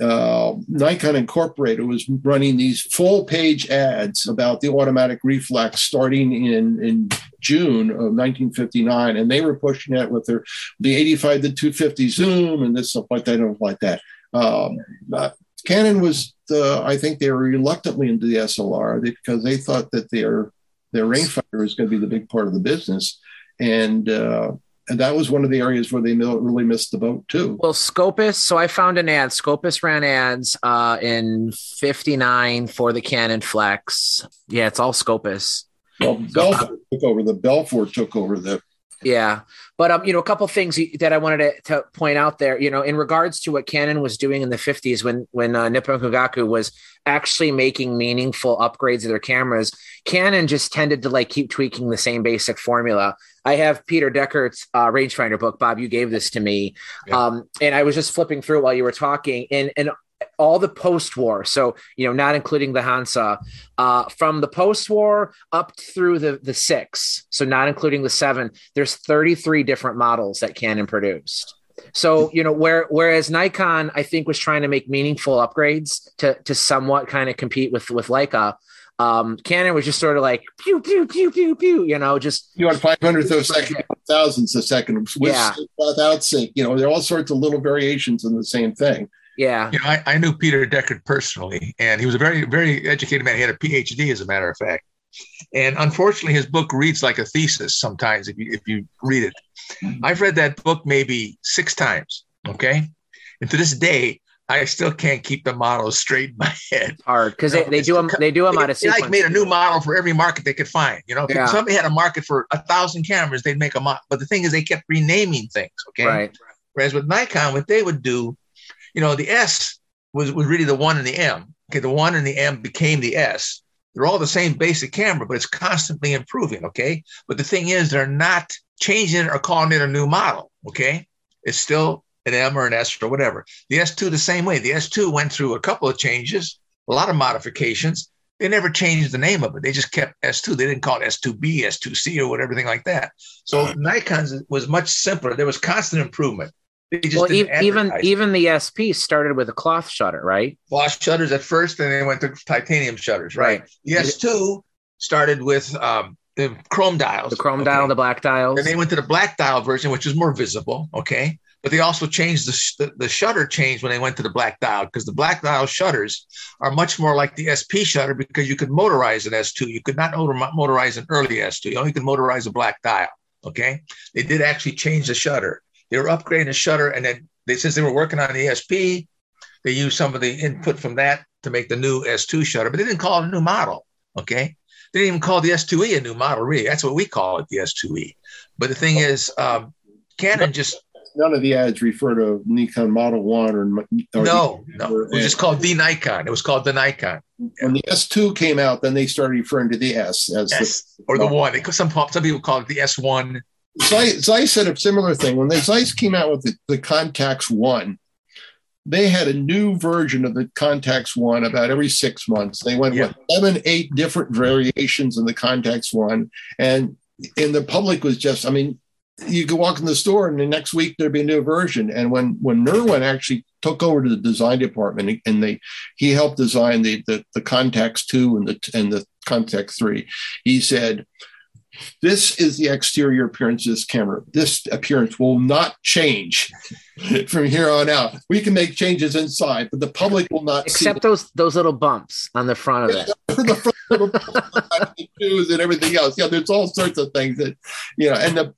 uh, Nikon Incorporated was running these full page ads about the automatic reflex starting in, in June of 1959. And they were pushing it with their the 85 to 250 zoom and this stuff like that and like that. Um, Canon was, the, I think they were reluctantly into the SLR because they thought that their their rangefinder was going to be the big part of the business, and uh, and that was one of the areas where they really missed the boat too. Well, Scopus. So I found an ad. Scopus ran ads uh, in '59 for the Canon Flex. Yeah, it's all Scopus. Well, Belfort took over the Belfort took over the Yeah, but um, you know, a couple things that I wanted to, to point out there. You know, in regards to what Canon was doing in the '50s when when uh, Nippon Kogaku was actually making meaningful upgrades of their cameras, Canon just tended to like keep tweaking the same basic formula. I have Peter Dechert's uh, rangefinder book. Bob, you gave this to me, Yeah. um, and I was just flipping through while you were talking, and and all the post-war, so you know, not including the Hansa, uh, from the post-war up through the the six, so not including the seven. There's 33 different models that Canon produced. So you know, where whereas Nikon, I think, was trying to make meaningful upgrades to to somewhat kind of compete with with Leica. Um, Canon was just sort of like pew pew pew pew pew, you know, just you want 500th of a second, thousandths a second, with Yeah. without sync. You know, there are all sorts of little variations in the same thing. Yeah, You know, I, I knew Peter Dechert personally, and he was a very, very educated man. He had a PhD, as a matter of fact. And unfortunately, his book reads like a thesis sometimes if you if you read it. Mm-hmm. I've read that book maybe six times. Okay, and to this day, I still can't keep the models straight in my head. hard because they, they do them they do them They, out of sequence. they, like made a new model for every market they could find. You know, if Yeah. somebody had a market for a thousand cameras, they'd make a model. But the thing is, they kept renaming things. Okay, right? Whereas with Nikon, what they would do, you know, the S was, was really the one and the M. Okay, the one and the M became the S. They're all the same basic camera, but it's constantly improving. Okay, but the thing is, they're not changing it or calling it a new model. Okay, it's still an M or an S or whatever. The S2 the same way. The S2 went through a couple of changes, a lot of modifications. They never changed the name of it. They just kept S2. They didn't call it S2B, S2C, or whatever, everything like that. So Nikon's was much simpler. There was constant improvement. They just Well, didn't e- even advertise. even the SP started with a cloth shutter, right? Cloth shutters at first, and then they went to titanium shutters. Right. Right. The S2 started with um, the chrome dials. The chrome okay? dial, the black dials. Then they went to the black dial version, which is more visible. Okay. But they also changed the, sh- the, the shutter changed when they went to the black dial because the black dial shutters are much more like the SP shutter because you could motorize an S2. You could not motorize an early S2. You only could motorize a black dial. Okay. They did actually change the shutter. They were upgrading the shutter. And then they, since they were working on the SP, they used some of the input from that to make the new S2 shutter, but they didn't call it a new model. Okay. They didn't even call the S2E a new model, really. That's what we call it, the S2E. But the thing is, um, Canon just None of the ads refer to Nikon Model One or, or no, no. It was just called the Nikon. It was called the Nikon, when the S2 came out, then they started referring to the S as S or the one. They, some some people call it the S1. Zeiss, Zeiss said a similar thing when the Zeiss came out with the, the Contax One. They had a new version of the Contax One about every six months. They went Yeah. with seven, eight different variations in the Contax One, and and the public was just, I mean, you could walk in the store and the next week there'd be a new version. And when when Nerwin actually took over to the design department and they he helped design the the, the Contax two and the and the Contax three, he said, "This is the exterior appearance of this camera. This appearance will not change from here on out. We can make changes inside, but the public will not Except those those little bumps on the front of it. the front of the shoes and everything else. Yeah, there's all sorts of things that you know, and the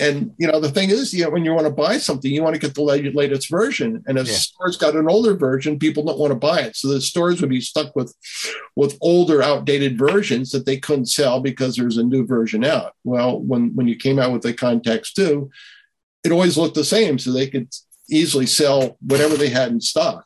and you know the thing is, you know, when you want to buy something, you want to get the latest version. And if yeah. stores got an older version, people don't want to buy it. So the stores would be stuck with with older, outdated versions that they couldn't sell because there's a new version out. Well, when when you came out with the Contax two, it always looked the same, so they could easily sell whatever they had in stock.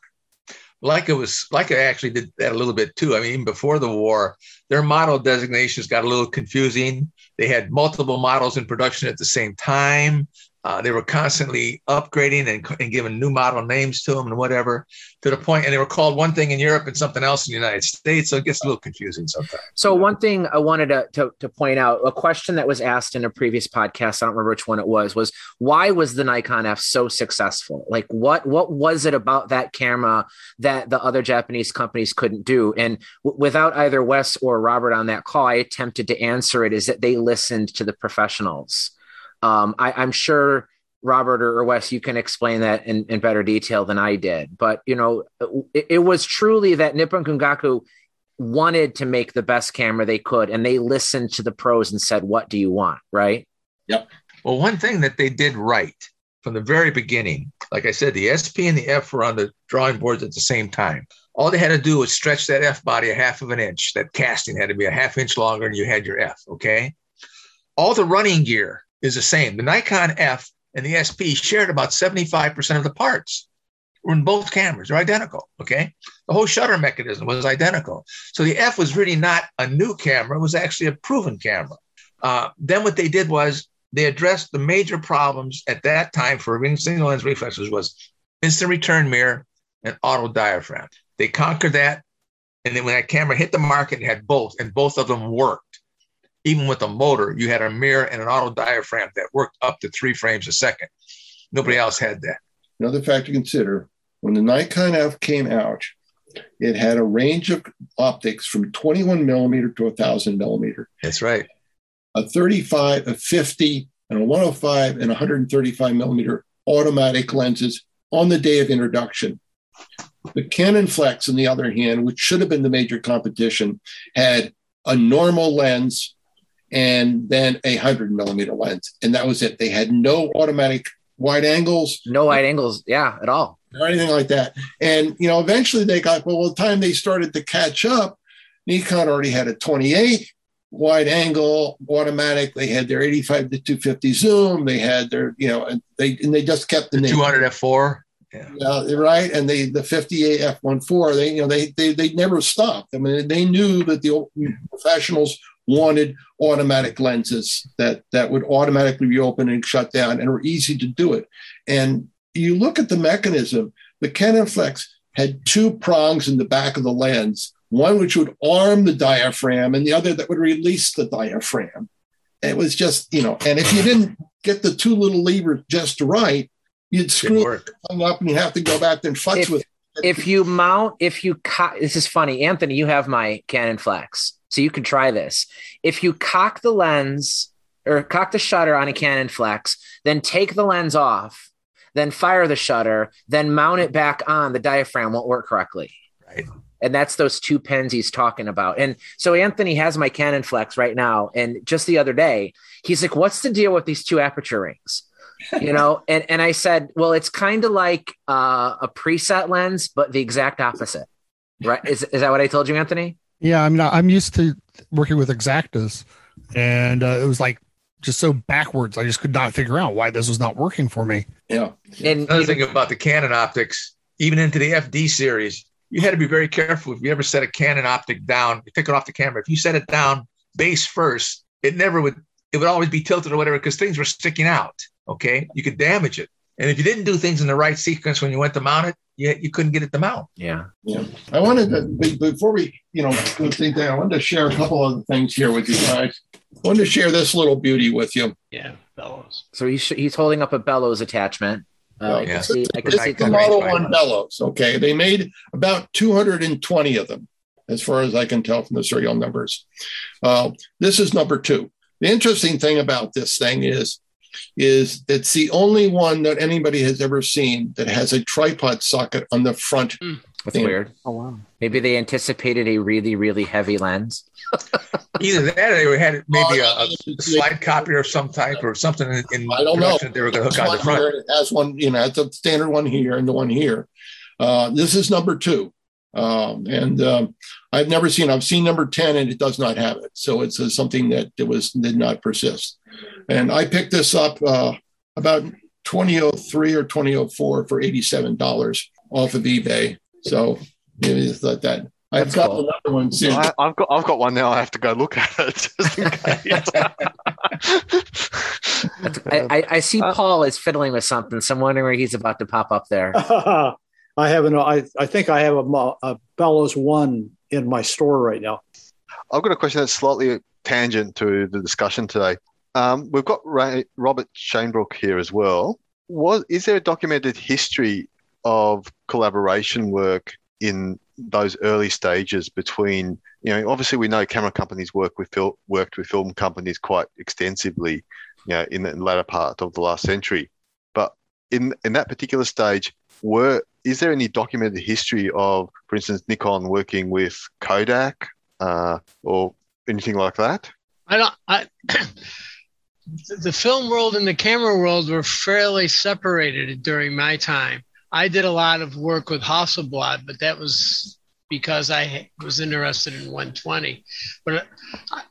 like it was Leica actually did that a little bit too. I mean, even before the war, their model designations got a little confusing. They had multiple models in production at the same time. Uh, they were constantly upgrading and, and, giving new model names to them and whatever to the point, and they were called one thing in Europe and something else in the United States. So it gets a little confusing sometimes. So one thing I wanted to, to, to point out, a question that was asked in a previous podcast, I don't remember which one it was, was why was the Nikon F so successful? Like what what was it about that camera that the other Japanese companies couldn't do? And w- without either Wes or Robert on that call, I attempted to answer it. Is that they listened to the professionals um, I, am sure Robert or, or Wes, you can explain that in, in better detail than I did. But you know, it, it was truly that Nippon Kogaku wanted to make the best camera they could, and they listened to the pros and said, "What do you want?" Right? Yep. Well, one thing that they did right from the very beginning, like I said, the SP and the F were on the drawing boards at the same time. All they had to do was stretch that F body a half of an inch. That casting had to be a half inch longer, and you had your F. Okay. All the running gear is the same. The Nikon F and the SP shared about 75% of the parts in both cameras. They're identical. Okay. The whole shutter mechanism was identical. So the F was really not a new camera, it was actually a proven camera. Uh, then what they did was they addressed the major problems at that time for single lens reflexes was instant return mirror and auto diaphragm. They conquered that. And then when that camera hit the market, it had both, and both of them worked even with a motor, you had a mirror and an auto diaphragm that worked up to three frames a second. Nobody else had that. Another fact to consider when the Nikon F came out, it had a range of optics from 21 millimeter to 1,000 millimeter. That's right. A 35, a 50, and a 105 and 135 millimeter automatic lenses on the day of introduction. The Canon Flex, on the other hand, which should have been the major competition, had a normal lens and then a 100 millimeter lens. And that was it. They had no automatic wide angles. No wide angles, yeah, at all. Or anything like that. And, you know, eventually they got, well, the time they started to catch up, Nikon already had a 28 wide angle automatic. They had their 85 to 250 zoom. They had their, you know, and they and they just kept the, the 200 f4. Yeah. Uh, right. And they the 58 f1.4. They you know they they they never stopped. I mean they knew that the professionals wanted automatic lenses that that would automatically reopen and shut down and were easy to do it. And you look at the mechanism, the Canon Flex had two prongs in the back of the lens, one which would arm the diaphragm and the other that would release the diaphragm. it was just, you know, and if you didn't get the two little levers just right, you'd screw it up and you have to go back and futz if, with it. If you mount, if you, co- this is funny, Anthony, you have my Canon Flex so you could try this. If you cock the lens or cock the shutter on a Canon Flex, then take the lens off, then fire the shutter, then mount it back on, the diaphragm won't work correctly. Right. And that's those two pins he's talking about. And so Anthony has my Canon Flex right now. And just the other day, he's like, What's the deal with these two aperture rings? you know, and, and I said, Well, it's kind of like uh, a preset lens, but the exact opposite. Right. Is, is that what I told you, Anthony? Yeah, I'm not. I'm used to working with Exaktas, and uh, it was like just so backwards. I just could not figure out why this was not working for me. Yeah. And another thing about the Canon optics, even into the FD series, you had to be very careful. If you ever set a Canon optic down, you take it off the camera. If you set it down base first, it never would. It would always be tilted or whatever because things were sticking out. Okay, you could damage it. And if you didn't do things in the right sequence when you went to mount it, you, you couldn't get it to mount. Yeah. Yeah. I wanted to, before we, you know, go think that, I wanted to share a couple of things here with you guys. I wanted to share this little beauty with you. Yeah. Bellows. So he's, he's holding up a bellows attachment. Uh, I can see, I can the Model 1 bellows. Okay. They made about 220 of them, as far as I can tell from the serial numbers. Uh, this is number two. The interesting thing about this thing is is it's the only one that anybody has ever seen that has a tripod socket on the front. Mm. That's Yeah. weird. Oh wow. Maybe they anticipated a really, really heavy lens. Either that or they had maybe a, a slide copier of some type or something in, in I don't know. that they were going to hook This on the one front. here, It has one, you know, it's a standard one here and the one here. Uh, this is number two. Um, and um, I've never seen, I've seen number 10 and it does not have it. So it's uh, something that it was, did not persist. And I picked this up uh, about 2003 or 2004 for $87 off of eBay. So maybe it's like that. I've That's got cool. another one soon. I, I've got I've got one now. I have to go look at it just in case. I, I, I see Uh, Paul is fiddling with something, so I'm wondering where he's about to pop up there. I have an. I, I think I have a, a Bellows one in my store right now. I've got a question that's slightly tangent to the discussion today. Um, we've got Ray, Robert Shanebrook here as well. Is there a documented history of collaboration work in those early stages between? You know, obviously we know camera companies work with fil- worked with film companies quite extensively. You know, in the latter part of the last century, but in in that particular stage, were is there any documented history of, for instance, Nikon working with Kodak uh, or anything like that? I don't. I, the film world and the camera world were fairly separated during my time. I did a lot of work with Hasselblad, but that was because I was interested in 120. But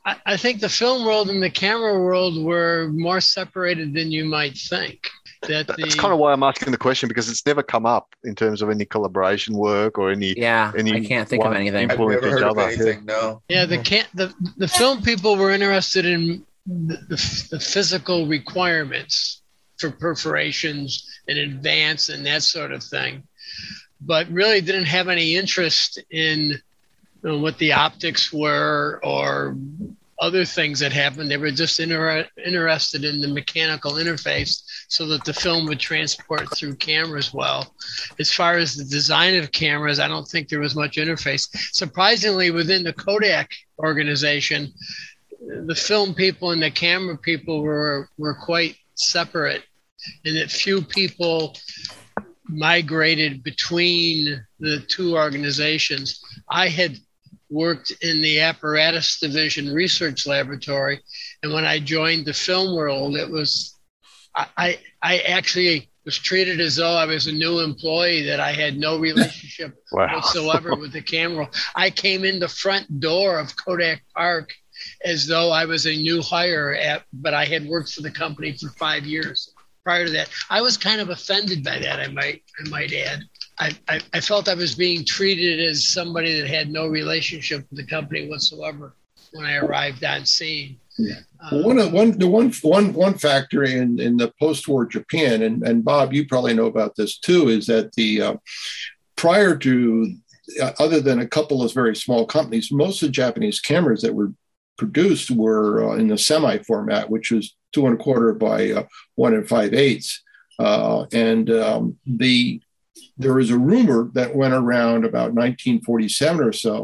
I, I think the film world and the camera world were more separated than you might think. That the, That's kind of why I'm asking the question because it's never come up in terms of any collaboration work or any. Yeah, Any I can't think of anything. I've never heard of anything. No. Yeah, the can the the film people were interested in the, the, the physical requirements for perforations in advance and that sort of thing, but really didn't have any interest in you know, what the optics were or other things that happened. They were just inter- interested in the mechanical interface so that the film would transport through cameras well. As far as the design of cameras, I don't think there was much interface. Surprisingly, within the Kodak organization, the film people and the camera people were were quite separate, and that few people migrated between the two organizations. I had worked in the apparatus division research laboratory, and when I joined the film world, it was I I, actually was treated as though I was a new employee that I had no relationship Wow. whatsoever with the camera. I came in the front door of Kodak Park as though I was a new hire at, but I had worked for the company for five years prior to that. I was kind of offended by that. I might, I might add. I, I, I felt I was being treated as somebody that had no relationship with the company whatsoever when I arrived on scene. Yeah. Um, one of one the one one one factor in in the post-war Japan, and and Bob, you probably know about this too, is that the uh, prior to uh, other than a couple of very small companies, most of the Japanese cameras that were produced were uh, in the semi format, which was two and a quarter by uh, one and five eighths, uh, and um, the there was a rumor that went around about 1947 or so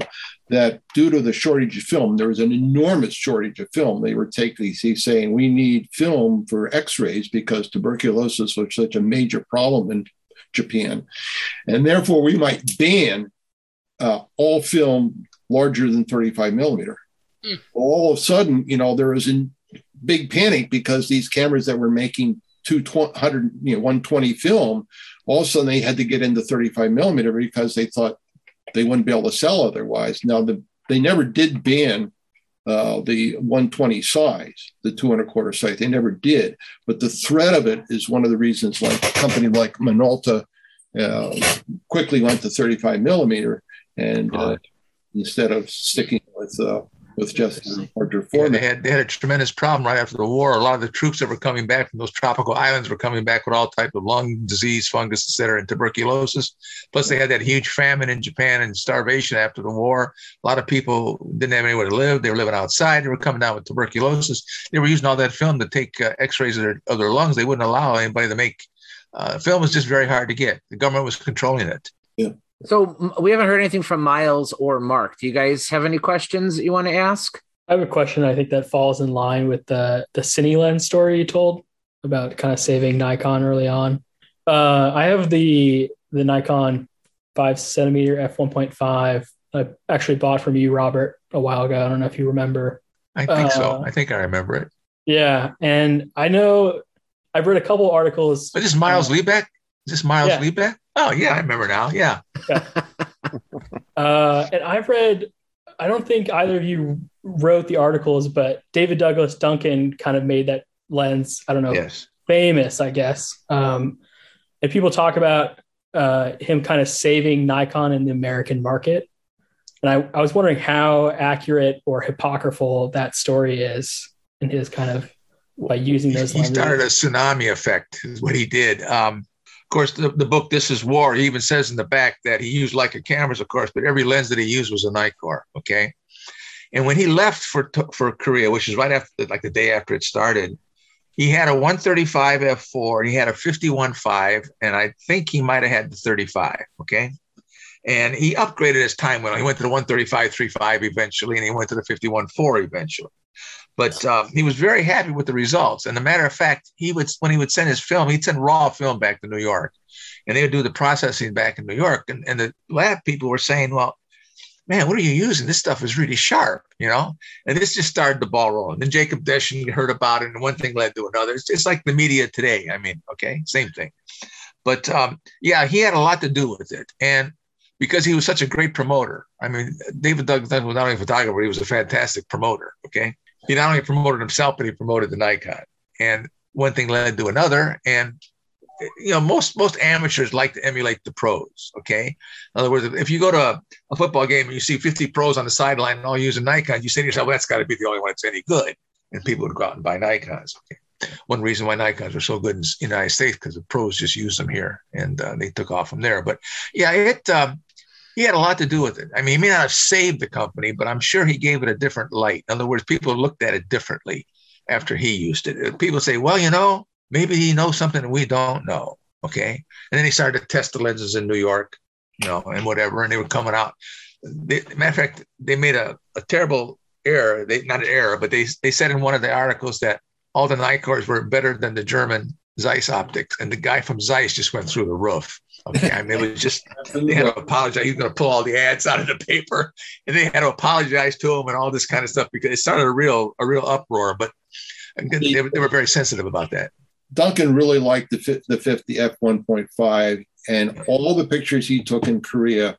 that due to the shortage of film, there was an enormous shortage of film. They were taking, saying, we need film for x-rays because tuberculosis was such a major problem in Japan. And therefore we might ban uh, all film larger than 35 millimeter. Hmm. All of a sudden, you know, there was a big panic because these cameras that were making 200, you know, 120 film, all of a sudden they had to get into 35 millimeter because they thought they wouldn't be able to sell otherwise. Now, the, they never did ban uh, the 120 size, the two and a quarter size. They never did. But the threat of it is one of the reasons like a company like Minolta uh, quickly went to 35 millimeter and uh, instead of sticking with uh, with just the larger Yeah, they had they had a tremendous problem right after the war. A lot of the troops that were coming back from those tropical islands were coming back with all type of lung disease, fungus, et cetera, and tuberculosis. Plus, they had that huge famine in Japan and starvation after the war. A lot of people didn't have anywhere to live. They were living outside. They were coming down with tuberculosis. They were using all that film to take uh, X-rays of their, of their lungs. They wouldn't allow anybody to make. Uh, film was just very hard to get. The government was controlling it. So we haven't heard anything from Miles or Mark. Do you guys have any questions that you want to ask? I have a question. I think that falls in line with the the Cine Lens story you told about kind of saving Nikon early on. Uh, I have the the Nikon five centimeter f1.5. I actually bought from you, Robert, a while ago. I don't know if you remember. I think so. Uh, I think I remember it. Yeah, and I know I've read a couple articles. But this Miles uh, Liebeck? Is this Miles yeah. Liebeck? Oh yeah, I remember now. Yeah. Uh, and I've read, I don't think either of you wrote the articles, but David Douglas Duncan kind of made that lens, I don't know, Yes. famous, I guess. Um, and people talk about uh, him kind of saving Nikon in the American market. And I, I was wondering how accurate or hypocritical that story is in his kind of by using those he lenses. started a tsunami effect is what he did um, of course the, the book this is war he even says in the back that he used leica cameras of course but every lens that he used was a nikkor okay? And when he left for for korea which is right after like the day after it started he had a 135 f4 he had a 51.5 and i think he might have had the 35 okay? And he upgraded his time on. He went to the 135.35 eventually and he went to the 51.4 eventually but um, he was very happy with the results. And a matter of fact, he would when he would send his film, he'd send raw film back to New York, and they would do the processing back in New York. And, and the lab people were saying, "Well, man, what are you using? This stuff is really sharp, you know." And this just started the ball rolling. Then Jacob Deschin heard about it, and one thing led to another. It's just like the media today. I mean, okay, same thing. But um, yeah, he had a lot to do with it, and because he was such a great promoter. I mean, David Douglas was not only a photographer, he was a fantastic promoter. Okay he not only promoted himself, but he promoted the Nikon. And one thing led to another. And you know, most most amateurs like to emulate the pros. Okay, in other words, if you go to a, a football game and you see 50 pros on the sideline and all using Nikon, you say to yourself, well, "That's got to be the only one that's any good." And people would go out and buy Nikons. Okay, one reason why Nikons are so good in the United States because the pros just use them here and uh, they took off from there. But yeah, it. Um, he had a lot to do with it. I mean, he may not have saved the company, but I'm sure he gave it a different light. In other words, people looked at it differently after he used it. People say, well, you know, maybe he knows something we don't know. Okay. And then he started to test the lenses in New York, you know, and whatever. And they were coming out. They, matter of fact, they made a, a terrible error. They not an error, but they they said in one of the articles that all the Nikkors were better than the German Zeiss optics, and the guy from Zeiss just went through the roof. Okay, I mean, it was just they had to apologize. He was going to pull all the ads out of the paper, and they had to apologize to him and all this kind of stuff because it started a real a real uproar. But they, were- they were very sensitive about that. Duncan really liked the the 50 f1.5, and all the pictures he took in Korea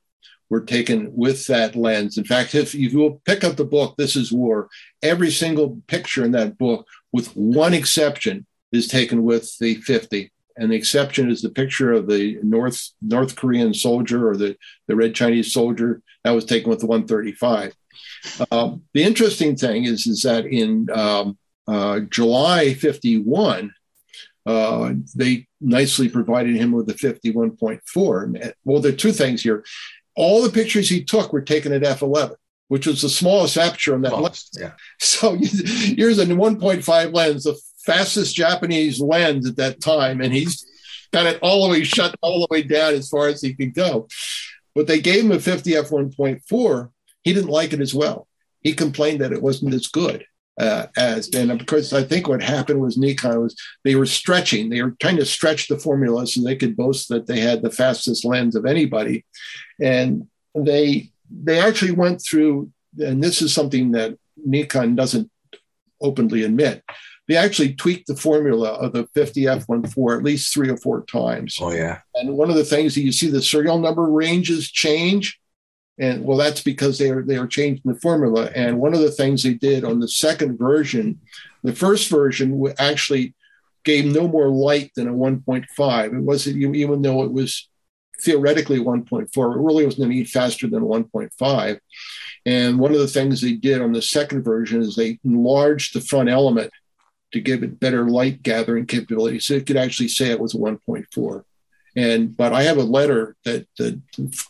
were taken with that lens. In fact, if you will pick up the book, This Is War, every single picture in that book, with one exception, is taken with the 50. And the exception is the picture of the North North Korean soldier or the, the Red Chinese soldier that was taken with the 135. Um, the interesting thing is, is that in um, uh, July 51, uh, they nicely provided him with the 51.4. Well, there are two things here. All the pictures he took were taken at f11, which was the smallest aperture on that lens. Yeah. So here's a 1.5 lens, the fastest Japanese lens at that time, and he's got it all the way shut all the way down as far as he could go. But they gave him a 50 f1.4. He didn't like it as well. He complained that it wasn't as good uh, as, and of course, I think what happened was Nikon was they were stretching. They were trying to stretch the formula so they could boast that they had the fastest lens of anybody, and they they actually went through. And this is something that Nikon doesn't openly admit. They actually tweaked the formula of the 50 f1.4 at least three or four times. Oh yeah. And one of the things that you see the serial number ranges change. And well, that's because they are they are changing the formula. And one of the things they did on the second version, the first version actually gave no more light than a 1.5. It wasn't even though it was theoretically 1.4, it really wasn't any faster than 1.5. And one of the things they did on the second version is they enlarged the front element to give it better light gathering capability. So it could actually say it was a 1.4. And but I have a letter that, that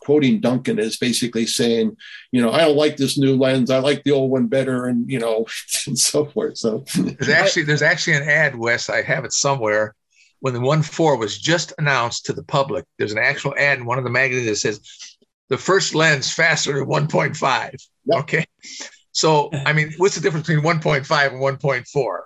quoting Duncan is basically saying, you know, I don't like this new lens. I like the old one better, and you know, and so forth. So There's actually there's actually an ad, Wes. I have it somewhere. When the one four was just announced to the public, there's an actual ad in one of the magazines that says the first lens faster than 1.5. Yep. Okay. So I mean, what's the difference between 1.5 and 1.4?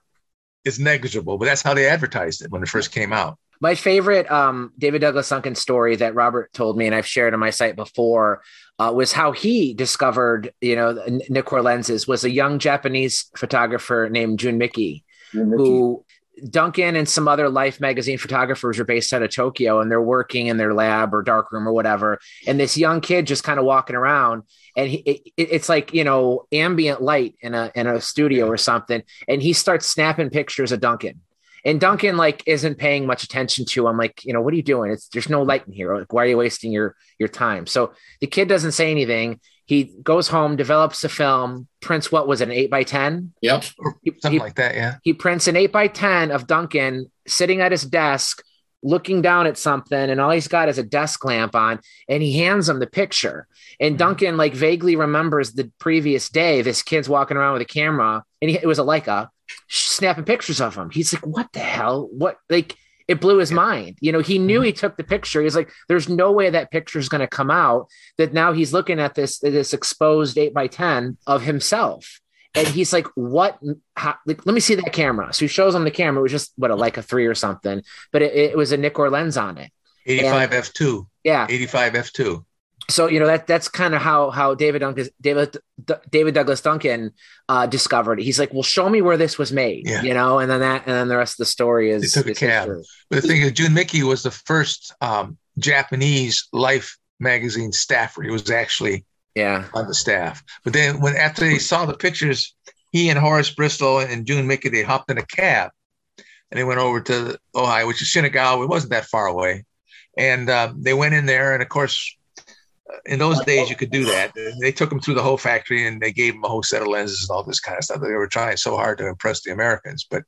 It's negligible, but that's how they advertised it when it first came out. My favorite um, David Douglas Duncan story that Robert told me, and I've shared on my site before, uh, was how he discovered, you know, Nikkor lenses. Was a young Japanese photographer named Jun Miki, who Duncan and some other Life magazine photographers are based out of Tokyo, and they're working in their lab or darkroom or whatever. And this young kid just kind of walking around, and he, it, it's like you know ambient light in a in a studio or something, and he starts snapping pictures of Duncan and Duncan like isn't paying much attention to. I'm like, you know, what are you doing? It's there's no light in here. Like, why are you wasting your your time? So the kid doesn't say anything. He goes home, develops a film, prints what was it, an eight by ten? Yep, something he, like that. Yeah. He prints an eight by ten of Duncan sitting at his desk, looking down at something, and all he's got is a desk lamp on, and he hands him the picture. And mm-hmm. Duncan like vaguely remembers the previous day. This kid's walking around with a camera, and he, it was a Leica snapping pictures of him. He's like, what the hell? What like it blew his mind. You know, he knew mm-hmm. he took the picture. He's like, there's no way that picture is going to come out. That now he's looking at this this exposed eight by ten of himself, and he's like, what? How, like, let me see that camera. So he shows him the camera. It was just what a like a three or something, but it, it was a Nikkor lens on it. 85 f two. Yeah, 85 f two so you know that that's kind of how how David Duncan David D- David Douglas Duncan uh, discovered it. He's like, well, show me where this was made, yeah. you know, and then that and then the rest of the story is. He took a cab, but the thing is, Jun Miki was the first um, Japanese Life magazine staffer. He was actually yeah on the staff. But then when after they saw the pictures, he and Horace Bristol and Jun Miki they hopped in a cab and they went over to Ohi, which is Shinagawa. It wasn't that far away, and um, they went in there, and of course in those days oh, you could do that. They took them through the whole factory and they gave them a whole set of lenses and all this kind of stuff. They were trying so hard to impress the Americans, but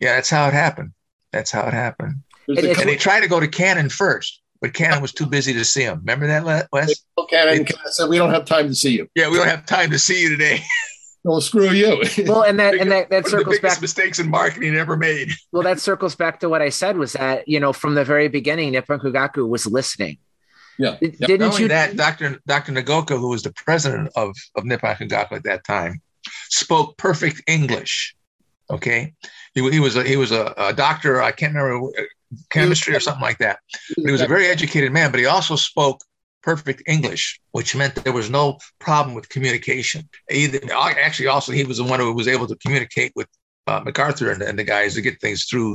yeah, that's how it happened. That's how it happened. And, and they tried to go to Canon first, but Canon was too busy to see them. Remember that, Wes? Canon said, "We don't have time to see you." Yeah, we don't have time to see you today. well, screw you. well, and that and that, that circles back mistakes in marketing ever made. well, that circles back to what I said was that you know from the very beginning, Nippon Kogaku was listening yeah. Didn't Not you? That Dr. Dr. Nagaoka, who was the president of, of Nippon Kogaku at that time, spoke perfect English. Okay. He, he was a, he was a, a doctor. I can't remember uh, chemistry or something like that. But he was a very educated man, but he also spoke perfect English, which meant there was no problem with communication. Either actually, also he was the one who was able to communicate with uh, MacArthur and, and, the guys to get things through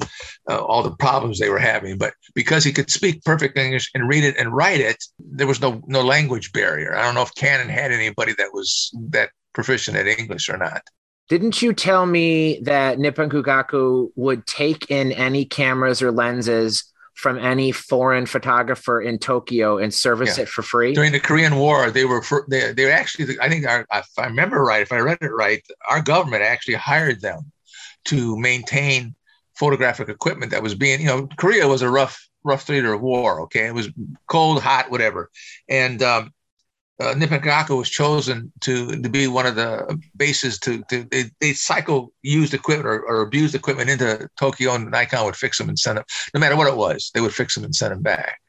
uh, all the problems they were having. But because he could speak perfect English and read it and write it, there was no no language barrier. I don't know if Canon had anybody that was that proficient at English or not. Didn't you tell me that Nippon Kogaku would take in any cameras or lenses from any foreign photographer in Tokyo and service yeah. it for free? During the Korean War, they were for, they they actually I think our, if I remember right, if I read it right, our government actually hired them to maintain photographic equipment that was being, you know, Korea was a rough, rough theater of war. Okay, it was cold, hot, whatever, and um, uh, Nippon was chosen to to be one of the bases to, to they, they cycle used equipment or, or abused equipment into Tokyo, and Nikon would fix them and send them. No matter what it was, they would fix them and send them back.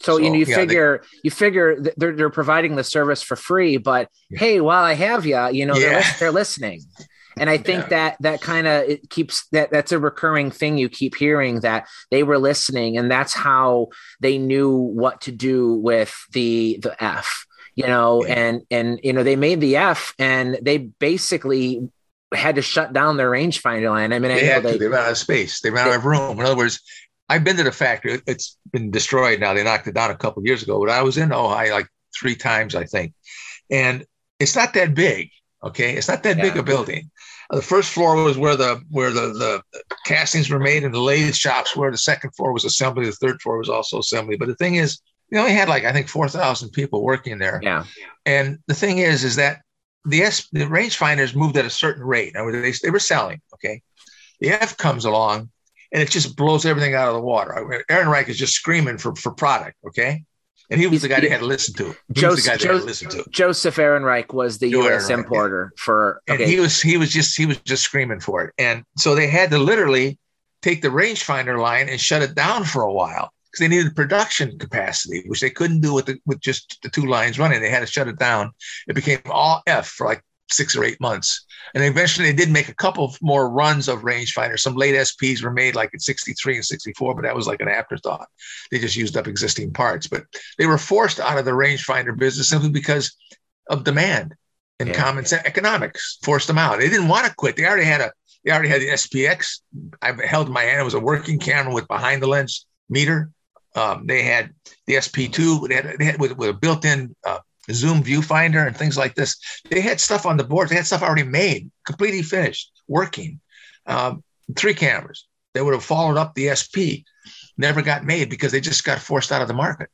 So, so you know, you yeah, figure they, you figure they're they're providing the service for free, but yeah. hey, while I have you, you know, yeah. they're, they're listening and i think yeah. that that kind of it keeps that that's a recurring thing you keep hearing that they were listening and that's how they knew what to do with the the f you know? Yeah. and and you know they made the f and they basically had to shut down their rangefinder line. I mean they, I had they, to. they ran out of space. They ran out of room. In other words i've been to the factory. It's been destroyed now. They knocked it down a couple years ago but i was in Ohi like three times i think. And it's not that big Okay, it's not that yeah. big a building. Uh, the first floor was where the where the, the castings were made, and the lathe shops were. The second floor was assembly. The third floor was also assembly. But the thing is, we only had like I think four thousand people working there. Yeah. And the thing is, is that the S the rangefinders moved at a certain rate. Now they they were selling. Okay. The F comes along, and it just blows everything out of the water. Ehrenreich is just screaming for for product. Okay. And he was the guy they had to listen to. He Joseph, was the guy they had to listen to. Joseph Ehrenreich was the Joe U.S. Ehrenreich, importer yeah. for. Okay. And he was he was just he was just screaming for it, and so they had to literally take the rangefinder line and shut it down for a while because they needed production capacity, which they couldn't do with the, with just the two lines running. They had to shut it down. It became all F for like six or eight months. And eventually they did make a couple more runs of rangefinders. Some late SPs were made like in 63 and 64, but that was like an afterthought. They just used up existing parts. But they were forced out of the rangefinder business simply because of demand and yeah. common sense economics forced them out. They didn't want to quit. They already had a they already had the SPX. I held in my hand. It was a working camera with behind the lens meter. Um, they had the SP2. They had, they had with, with a built-in uh, Zoom viewfinder and things like this. They had stuff on the board. They had stuff already made, completely finished, working. Um, three cameras. They would have followed up the SP. Never got made because they just got forced out of the market.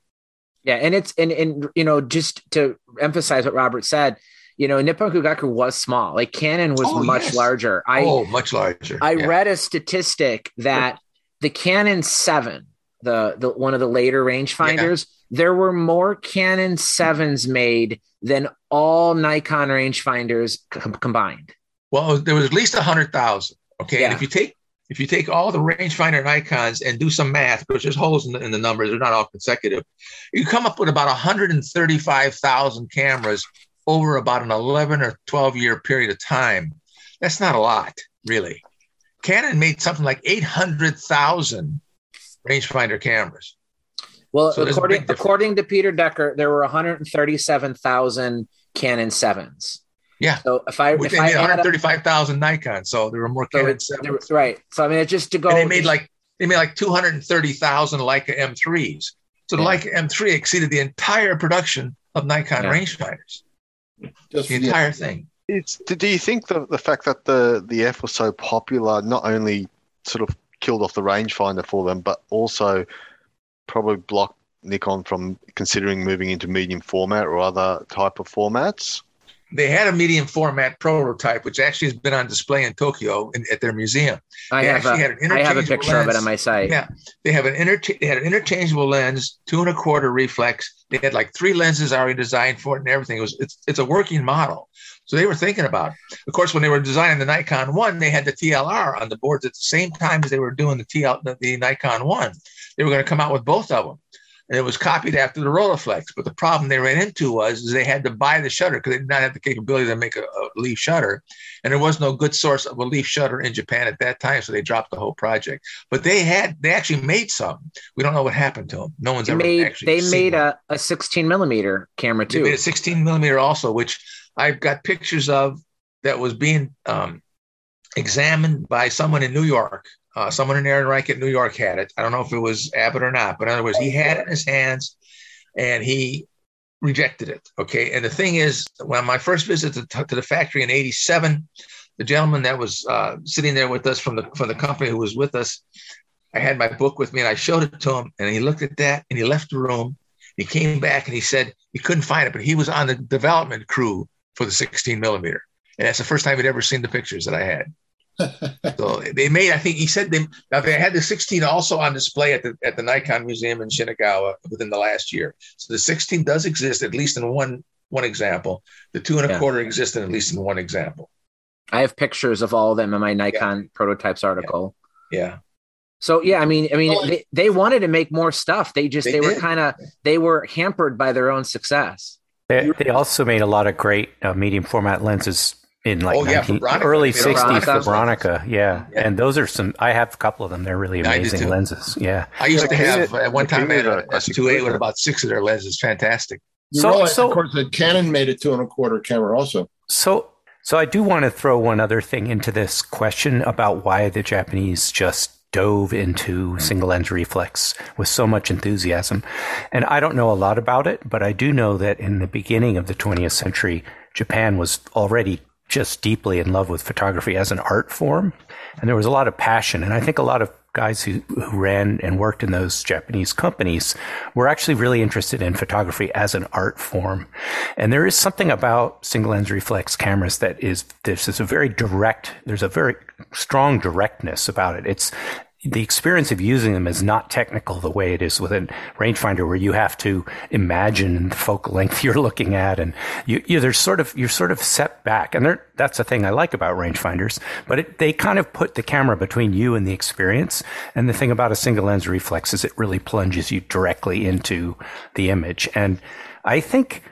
Yeah, and it's and and you know just to emphasize what Robert said, you know, Nippon Kogaku was small. Like Canon was oh, much yes. larger. I oh, much larger. I yeah. read a statistic that the Canon Seven, the the one of the later rangefinders, there were more Canon 7s made than all Nikon rangefinders com- combined. Well, there was at least a 100,000. Okay. Yeah. And if you take if you take all the rangefinder Nikons and do some math, because there's holes in the, in the numbers, they're not all consecutive, you come up with about 135,000 cameras over about an 11 or 12 year period of time. That's not a lot, really. Canon made something like 800,000 rangefinder cameras. Well, so according according to Peter Dechert, there were 137,000 Canon sevens. Yeah. So if I if they I 135,000 Nikon, so there were more Canon sevens. right. So I mean, it's just to go. And they made like they made like 230,000 Leica M3s. So the yeah. Leica M3 exceeded the entire production of Nikon yeah. rangefinders. Just the entire the, thing. It's, do you think the, the fact that the, the F was so popular not only sort of killed off the rangefinder for them, but also probably blocked Nikon from considering moving into medium format or other type of formats? They had a medium format prototype, which actually has been on display in Tokyo in, at their museum. I have, a, I have a picture lens. of it on my site. Yeah, they have an inter- they had an interchangeable lens, two and a quarter reflex. They had like three lenses already designed for it and everything. It was it's, it's a working model. So they were thinking about. It. Of course, when they were designing the Nikon One, they had the TLR on the boards at the same time as they were doing the TL the, the Nikon One they were going to come out with both of them. And it was copied after the Rolleiflex. But the problem they ran into was they had to buy the shutter because they did not have the capability to make a, a, leaf shutter. And there was no good source of a leaf shutter in Japan at that time. So they dropped the whole project. But they had, they actually made some. We don't know what happened to them. No one's they ever made, actually They made a, a 16 millimeter camera too. They made a 16 millimeter also, which I've got pictures of that was being um, examined by someone in New York uh, someone in Ehrenreich at New York had it. I don't know if it was Abbott or not, but in other words, he had it in his hands and he rejected it. Okay. And the thing is, when my first visit to, to the factory in 87, the gentleman that was uh, sitting there with us from the, from the company who was with us, I had my book with me and I showed it to him and he looked at that and he left the room. He came back and he said he couldn't find it, but he was on the development crew for the 16 millimeter. And that's the first time he'd ever seen the pictures that I had so they made, I think he said they now they had the 16 also on display at the at the Nikon Museum in Shinagawa within the last year. So the 16 does exist at least in one one example. The two and a yeah. quarter exist in at least in one example. I have pictures of all of them in my Nikon yeah. prototypes article. Yeah. yeah. So yeah, I mean, I mean, they, they wanted to make more stuff. They just they, they were kind of they were hampered by their own success. They, they also made a lot of great uh, medium format lenses in like oh, 19, yeah, early 60s for Bronica. Yeah. yeah. And those are some, I have a couple of them. They're really amazing lenses. Yeah. I used to have, at one time, I had a S2A with about six of their lenses. Fantastic. You so, realize, so, of course, the Canon made a two and a quarter camera also. So, so I do want to throw one other thing into this question about why the Japanese just dove into single lens reflex with so much enthusiasm. And I don't know a lot about it, but I do know that in the beginning of the 20th century, Japan was already just deeply in love with photography as an art form. And there was a lot of passion. And I think a lot of guys who, who ran and worked in those Japanese companies were actually really interested in photography as an art form. And there is something about single lens reflex cameras that is, this is a very direct, there's a very strong directness about it. It's, the experience of using them is not technical the way it is with a rangefinder where you have to imagine the focal length you're looking at and you, you there's sort of you're sort of set back. And that's the thing I like about rangefinders but it, they kind of put the camera between you and the experience. And the thing about a single lens reflex is it really plunges you directly into the image. And I think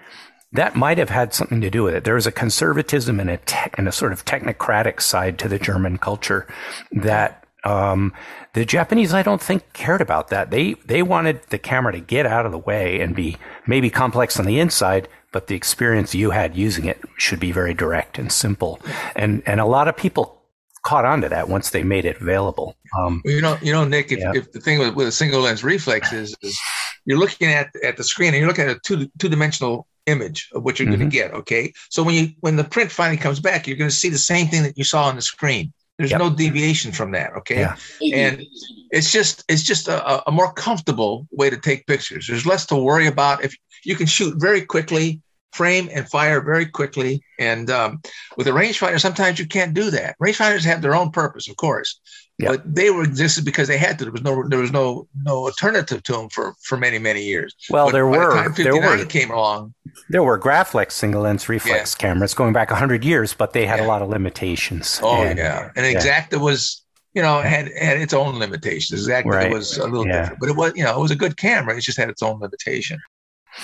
that might have had something to do with it. There was a conservatism and a tech, and a sort of technocratic side to the German culture that um, the Japanese, I don't think, cared about that. They they wanted the camera to get out of the way and be maybe complex on the inside, but the experience you had using it should be very direct and simple. And and a lot of people caught on to that once they made it available. Um, you know, you know, Nick, if, yeah. if the thing with, with, a single lens reflex is, is you're looking at at the screen and you're looking at a two two dimensional image of what you're mm-hmm. going to get. Okay, so when you when the print finally comes back, you're going to see the same thing that you saw on the screen. There's yep. no deviation from that. Okay, yeah. and it's just it's just a, a more comfortable way to take pictures. There's less to worry about. If you can shoot very quickly, frame and fire very quickly. And um, with a rangefinder, sometimes you can't do that. Rangefinders have their own purpose, of course, yeah. but they were existed because they had to. There was no there was no no alternative to them for for many many years. Well, but there were the there were came along. There were Graflex single lens reflex yeah. cameras going back hundred years, but they had yeah. a lot of limitations. Oh and, yeah, and Exakta was you know, had had its own limitations. Exactly, right. was a little different, but it was you know it was a good camera. It just had its own limitation.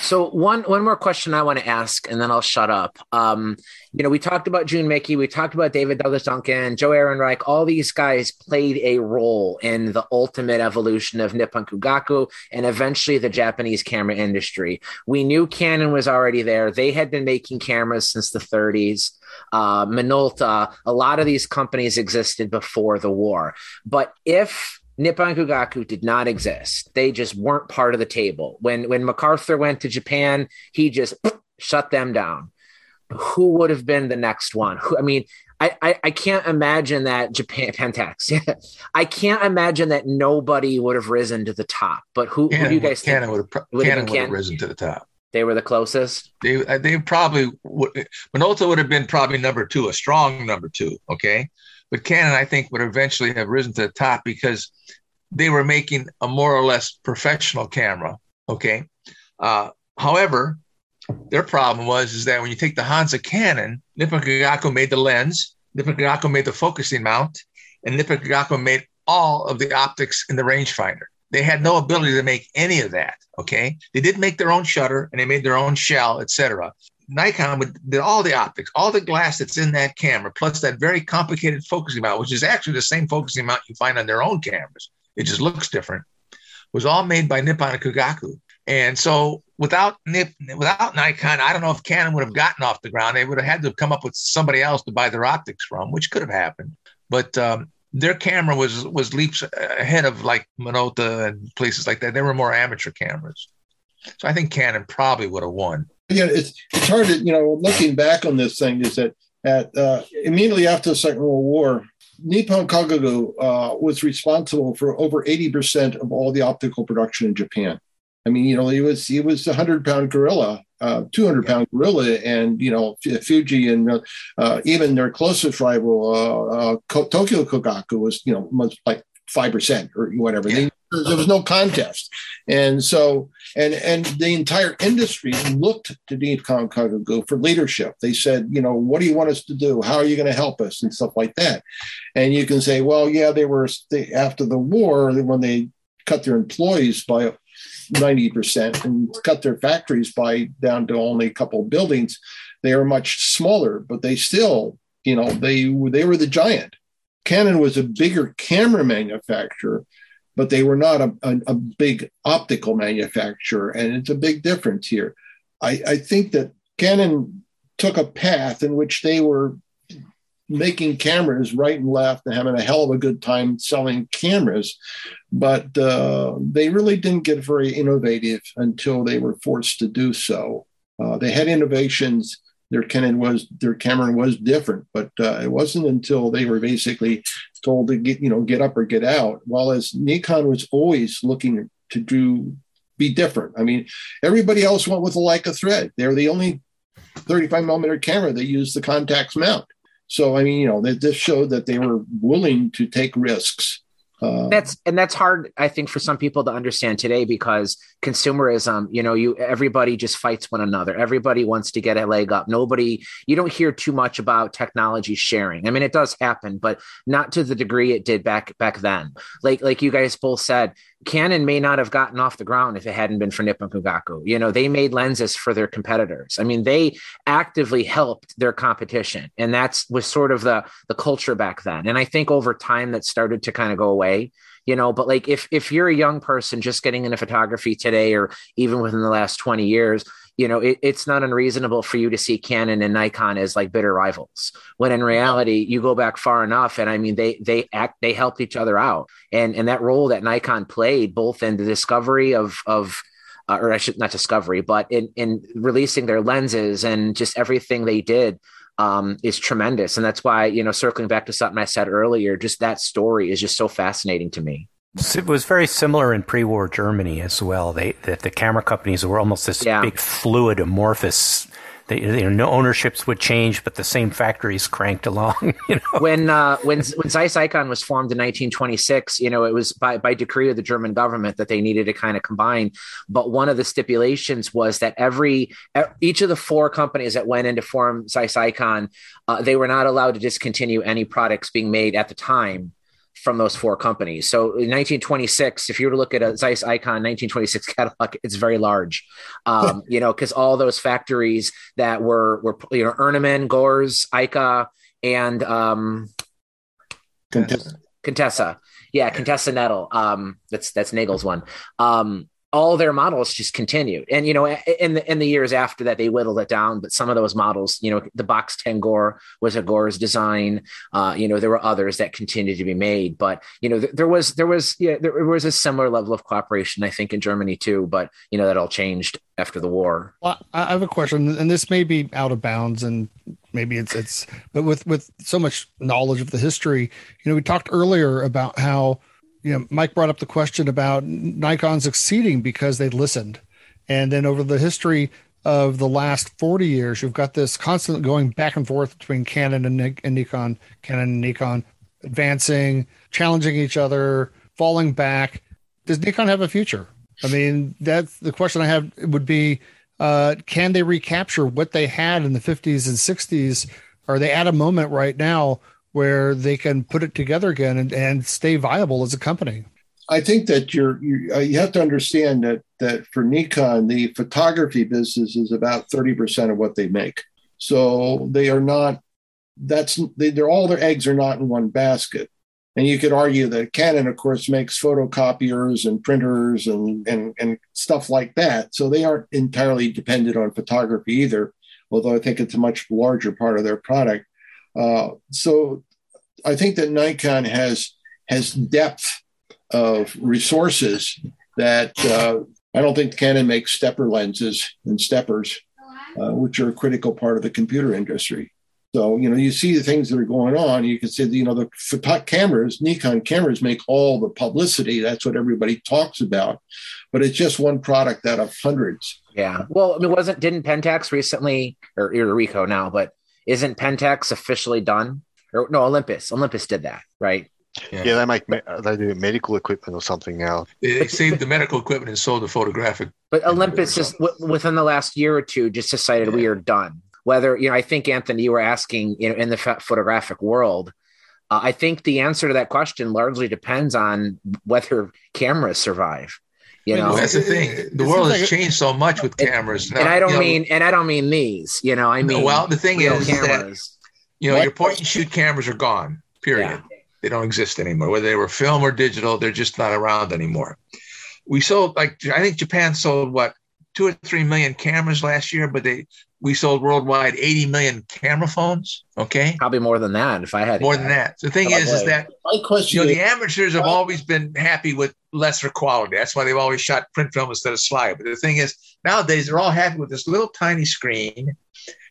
So one one more question I want to ask, and then I'll shut up. Um, you know, we talked about Jun Miki, we talked about David Douglas Duncan, Joe Ehrenreich. All these guys played a role in the ultimate evolution of Nippon Kogaku and eventually the Japanese camera industry. We knew Canon was already there; they had been making cameras since the 30s. Uh, Minolta, a lot of these companies existed before the war. But if Nippon Kogaku did not exist. They just weren't part of the table. When when MacArthur went to Japan, he just shut them down. Who would have been the next one? Who, I mean, I, I, I can't imagine that Japan Pentax. I can't imagine that nobody would have risen to the top. But who, Canon, who do you guys Canon think? Would have, would Canon would have risen to the top. They were the closest. They uh, they probably would. Minolta would have been probably number two, a strong number two. Okay, but Canon, I think, would eventually have risen to the top because they were making a more or less professional camera. Okay. Uh, however, their problem was is that when you take the Hansa Canon, Nippon Kogaku made the lens, Nippon Kogaku made the focusing mount, and Nippon Kogaku made all of the optics in the rangefinder. They had no ability to make any of that. Okay, they did make their own shutter and they made their own shell, etc. Nikon would, did all the optics, all the glass that's in that camera, plus that very complicated focusing mount, which is actually the same focusing mount you find on their own cameras. It just looks different. Was all made by Nippon Kogaku. And so without Nip, without Nikon, I don't know if Canon would have gotten off the ground. They would have had to come up with somebody else to buy their optics from, which could have happened. But um, their camera was was leaps ahead of like Minolta and places like that. They were more amateur cameras. So I think Canon probably would have won yeah, it's it's hard to you know looking back on this thing is that at uh, immediately after the Second World War, Nippon Kogaku uh, was responsible for over eighty percent of all the optical production in Japan. I mean, you know, he was he was a hundred pound gorilla, uh, two hundred pound gorilla, and you know, Fuji and uh, even their closest rival, uh, uh, Tokyo Kogaku, was you know like five percent or whatever. Yeah. They, there was no contest, and so and and the entire industry looked to Nippon Kogaku for leadership. They said, you know, what do you want us to do? How are you going to help us and stuff like that. And you can say, well, yeah, they were they, after the war when they cut their employees by 90% and cut their factories by down to only a couple of buildings they were much smaller but they still you know they they were the giant canon was a bigger camera manufacturer but they were not a, a, a, big optical manufacturer. And it's a big difference here. I, I think that Canon took a path in which they were making cameras right and left and having a hell of a good time selling cameras, but uh, they really didn't get very innovative until they were forced to do so. Uh, they had innovations their Canon was their Cameron was different, but uh, it wasn't until they were basically told to get you know get up or get out. While as Nikon was always looking to do be different. I mean, everybody else went with a Leica thread. They're the only 35 millimeter camera that used the Contax mount. So I mean, you know, this showed that they were willing to take risks Uh, that's and that's hard i think for some people to understand today because consumerism you know you everybody just fights one another everybody wants to get a leg up nobody you don't hear too much about technology sharing i mean it does happen but not to the degree it did back back then like like you guys both said Canon may not have gotten off the ground if it hadn't been for Nippon Kogaku. You know, they made lenses for their competitors. I mean, they actively helped their competition, and that's was sort of the the culture back then. And I think over time that started to kind of go away. You know, but like if if you're a young person just getting into photography today, or even within the last twenty years, you know, it, it's not unreasonable for you to see Canon and Nikon as like bitter rivals. When in reality, you go back far enough, and I mean, they they act they helped each other out, and and that role that Nikon played both in the discovery of of uh, or I should not discovery, but in in releasing their lenses and just everything they did um, is tremendous, and that's why you know circling back to something I said earlier, just that story is just so fascinating to me. It was very similar in pre-war Germany as well. They that the camera companies were almost this Yeah. big fluid amorphous. They, you know, no ownerships would change, but the same factories cranked along. You know, when uh, when when Zeiss Ikon was formed in 1926, you know, it was by by decree of the German government that they needed to kind of combine. But one of the stipulations was that every each of the four companies that went into form Zeiss Ikon, uh, they were not allowed to discontinue any products being made at the time from those four companies. So in 1926, if you were to look at a Zeiss Ikon 1926 catalog, it's very large. Um, you know, because all those factories that were were you know Ernemann, Goerz, Ica, and um, contest- Contessa. Yeah, Contessa Nettel. Um, that's that's Nagel's one. Um, all their models just continued, and you know, in the in the years after that, they whittled it down. But some of those models, you know, the Box Tengor was a Goerz design. Uh, you know, there were others that continued to be made, but you know, th- there was there was yeah, there was a similar level of cooperation, I think, in Germany too. But you know, that all changed after the war. Well, I have a question, and this may be out of bounds, and maybe it's it's, but with with so much knowledge of the history, you know, we talked earlier about how, you know, Mike brought up the question about Nikon succeeding because they listened, and then over the history of the last 40 years, you've got this constant going back and forth between Canon and, and Nikon, Canon and Nikon, advancing, challenging each other, falling back. Does Nikon have a future? I mean, that's the question I have would be uh, can they recapture what they had in the 50s and 60s? Are they at a moment right now where they can put it together again and, and stay viable as a company? I think that you're you, uh, you have to understand that that for Nikon, the photography business is about thirty percent of what they make. So they are not. That's they, they're all their eggs are not in one basket. And you could argue that Canon, of course, makes photocopiers and printers and, and, and stuff like that. So they aren't entirely dependent on photography either, although I think it's a much larger part of their product. Uh, so I think that Nikon has has depth of resources that uh, I don't think Canon makes stepper lenses and steppers, uh, which are a critical part of the computer industry. So, you know, you see the things that are going on. You can see, you know, the photo- cameras, Nikon cameras make all the publicity. That's what everybody talks about. But it's just one product out of hundreds. Yeah. Well, I mean, wasn't didn't Pentax recently or Ricoh now, but isn't Pentax officially done? Or no, Olympus. Olympus did that, right? Yeah, they make me- they do medical equipment or something now. They, they saved the medical equipment and sold the photographic. But Olympus just w- within the last year or two just decided we are done. Whether you know, I think Anthony, you were asking, you know, in the photographic world, uh, I think the answer to that question largely depends on whether cameras survive. You know, Well, that's the thing. The world has changed so much with cameras. and Now, I don't you know, mean, and I don't mean these. You know, I No, mean, well, the thing real is that- you know, What- your point and shoot cameras are gone. Period. They don't exist anymore. Whether they were film or digital, they're just not around anymore. We sold like I think Japan sold what two or three million cameras last year, but they we sold worldwide 80 million camera phones. Okay, Probably more than that. If I had more guess. than that. The thing Probably. is, is that My question you know is, the amateurs have always been happy with lesser quality. That's why they've always shot print film instead of slide. But the thing is, nowadays they're all happy with this little tiny screen,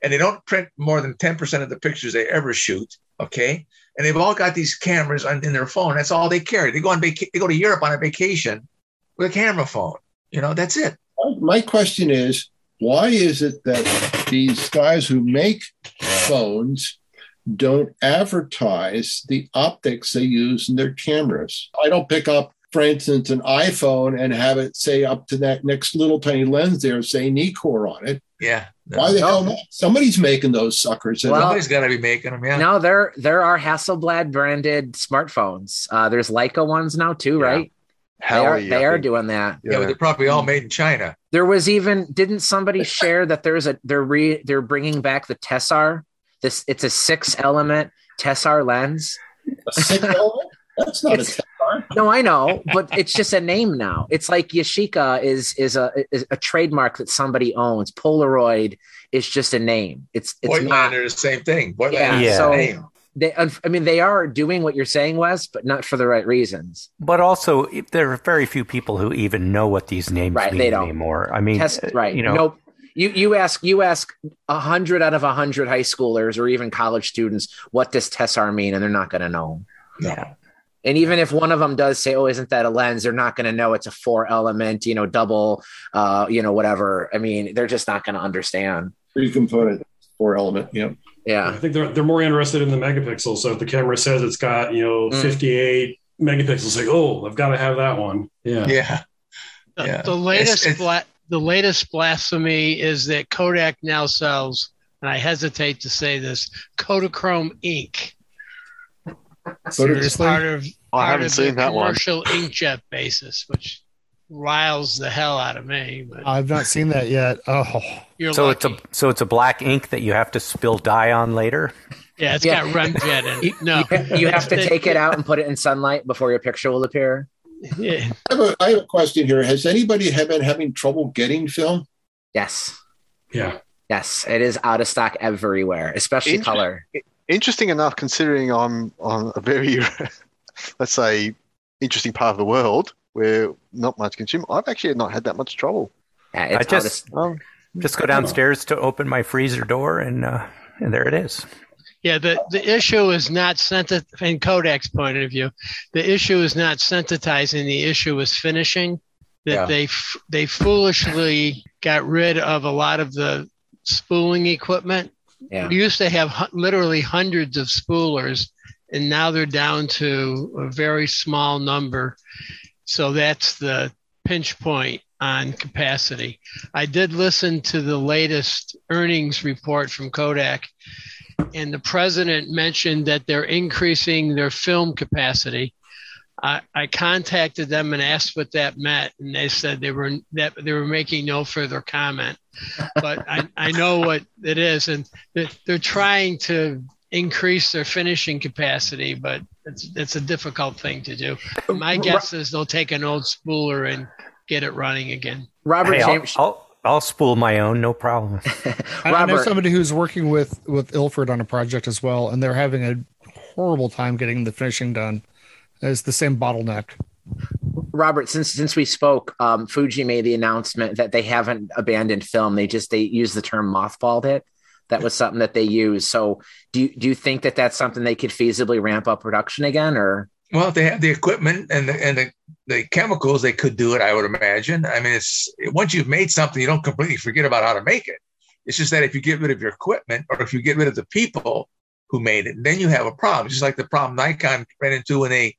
and they don't print more than ten percent of the pictures they ever shoot. Okay, and they've all got these cameras on, in their phone. That's all they carry. They go on vaca- they go to Europe on a vacation with a camera phone. You know, that's it. my question is, why is it that these guys who make phones don't advertise the optics they use in their cameras. I don't pick up, for instance, an iPhone and have it say up to that next little tiny lens there, say Nikkor on it. Yeah. No. Why the hell not? Somebody's making those suckers. Well, Somebody's got to be making them. Yeah. No, there there are Hasselblad branded smartphones. Uh, there's Leica ones now too, Yeah. right? They are, Howie, they are doing that. yeah, but they're probably all mm. made in China. There was even didn't somebody share that there's a they're re they're bringing back the Tessar. This it's a six element Tessar lens. A six element? That's not It's- a Tessar. No, I know, but it's just a name now. It's like Yashica is is a is a trademark that somebody owns. Polaroid is just a name. It's it's Voigtlander not. the same thing. Voigtlander Yeah, is so name. They, I mean, they are doing what you're saying, Wes, but not for the right reasons. But also, there are very few people who even know what these names Right, mean they don't. anymore. I mean, Test uh, right. You know, nope. You you ask you ask a hundred out of a hundred high schoolers or even college students what does Tessar mean, and they're not going to know. yeah. And even if one of them does say, "Oh, isn't that a lens?" They're not going to know it's a four element, you know, double, uh, you know, whatever. I mean, they're just not going to understand. Three component, four element. Yeah. I think they're they're more interested in the megapixels. So if the camera says it's got you know Mm. 58 megapixels, like oh, I've got to have that one. Yeah. Yeah. The, Yeah. the latest It's- it's- bla- the latest blasphemy is that Kodak now sells, and I hesitate to say this, Kodachrome ink. It's Seriously? part of I part haven't of seen the that one. commercial inkjet basis, which riles the hell out of me. But I've not seen that yet. Oh, you're So lucky. it's a so it's a black ink that you have to spill dye on later. yeah, it's Yeah. got Remjet in it. No, you, you have to take it out and put it in sunlight before your picture will appear. Yeah. I have, a, I have a question here. Has anybody have been having trouble getting film? Yes, Yeah. yes, it is out of stock everywhere, especially Inter- color. Interesting enough, considering I'm on a very, let's say, interesting part of the world where not much consumer. I've actually not had that much trouble. Yeah, I it's out of just Um, just go downstairs to open my freezer door, and uh, and there it is. Yeah, the, the issue is not sensit in Kodak's point of view. The issue is not sensitizing. The issue is finishing. That Yeah. they f- they foolishly got rid of a lot of the spooling equipment. Yeah. We used to have hu- literally hundreds of spoolers, and now they're down to a very small number. So that's the pinch point on capacity. I did listen to the latest earnings report from Kodak, and the president mentioned that they're increasing their film capacity. I, I contacted them and asked what that meant, and they said they were that they were making no further comment. But I, I know what it is, and they're, they're trying to increase their finishing capacity, but it's it's a difficult thing to do. My guess is they'll take an old spooler and get it running again. Robert Hey, I'll, I'll I'll spool my own, no problem. I, I know somebody who's working with with Ilford on a project as well, and they're having a horrible time getting the finishing done. It's the same bottleneck. Robert, since since we spoke, um, Fuji made the announcement that they haven't abandoned film. They just they use the term mothballed it. That was something that they used. So, do you, do you think that that's something they could feasibly ramp up production again, or Well, if they have the equipment and the and the, the chemicals, they could do it. I would imagine. I mean, it's once you've made something, you don't completely forget about how to make it. It's just that if you get rid of your equipment or if you get rid of the people who made it, then you have a problem. It's Just like the problem Nikon ran into when they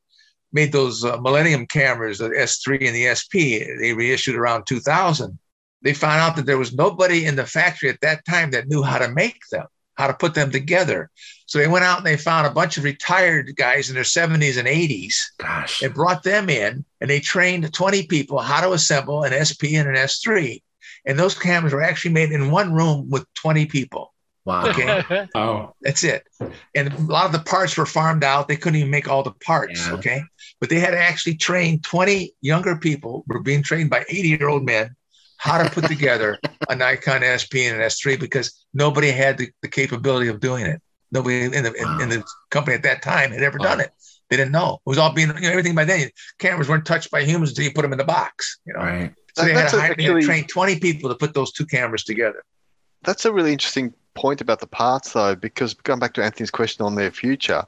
made those uh, Millennium cameras, the S3 and the SP. They reissued around 2000. They found out that there was nobody in the factory at that time that knew how to make them, how to put them together. So they went out and they found a bunch of retired guys in their 70s and 80s gosh, and brought them in and they trained 20 people how to assemble an SP and an S3. And those cameras were actually made in one room with 20 people. wow, Okay. Oh, That's it. And a lot of the parts were farmed out. They couldn't even make all the parts. Yeah. Okay. But they had actually trained 20 younger people, were being trained by 80 year old men how to put together a Nikon SP and an S3 because nobody had the, the capability of doing it. Nobody in the, in, in the company at that time had ever done it. They didn't know. It was all being, you know, everything by then. Cameras weren't touched by humans until you put them in the box, you know. right? So they had, to hire, they had to actually- train 20 people to put those two cameras together. That's a really interesting point about the parts, though, because going back to Anthony's question on their future,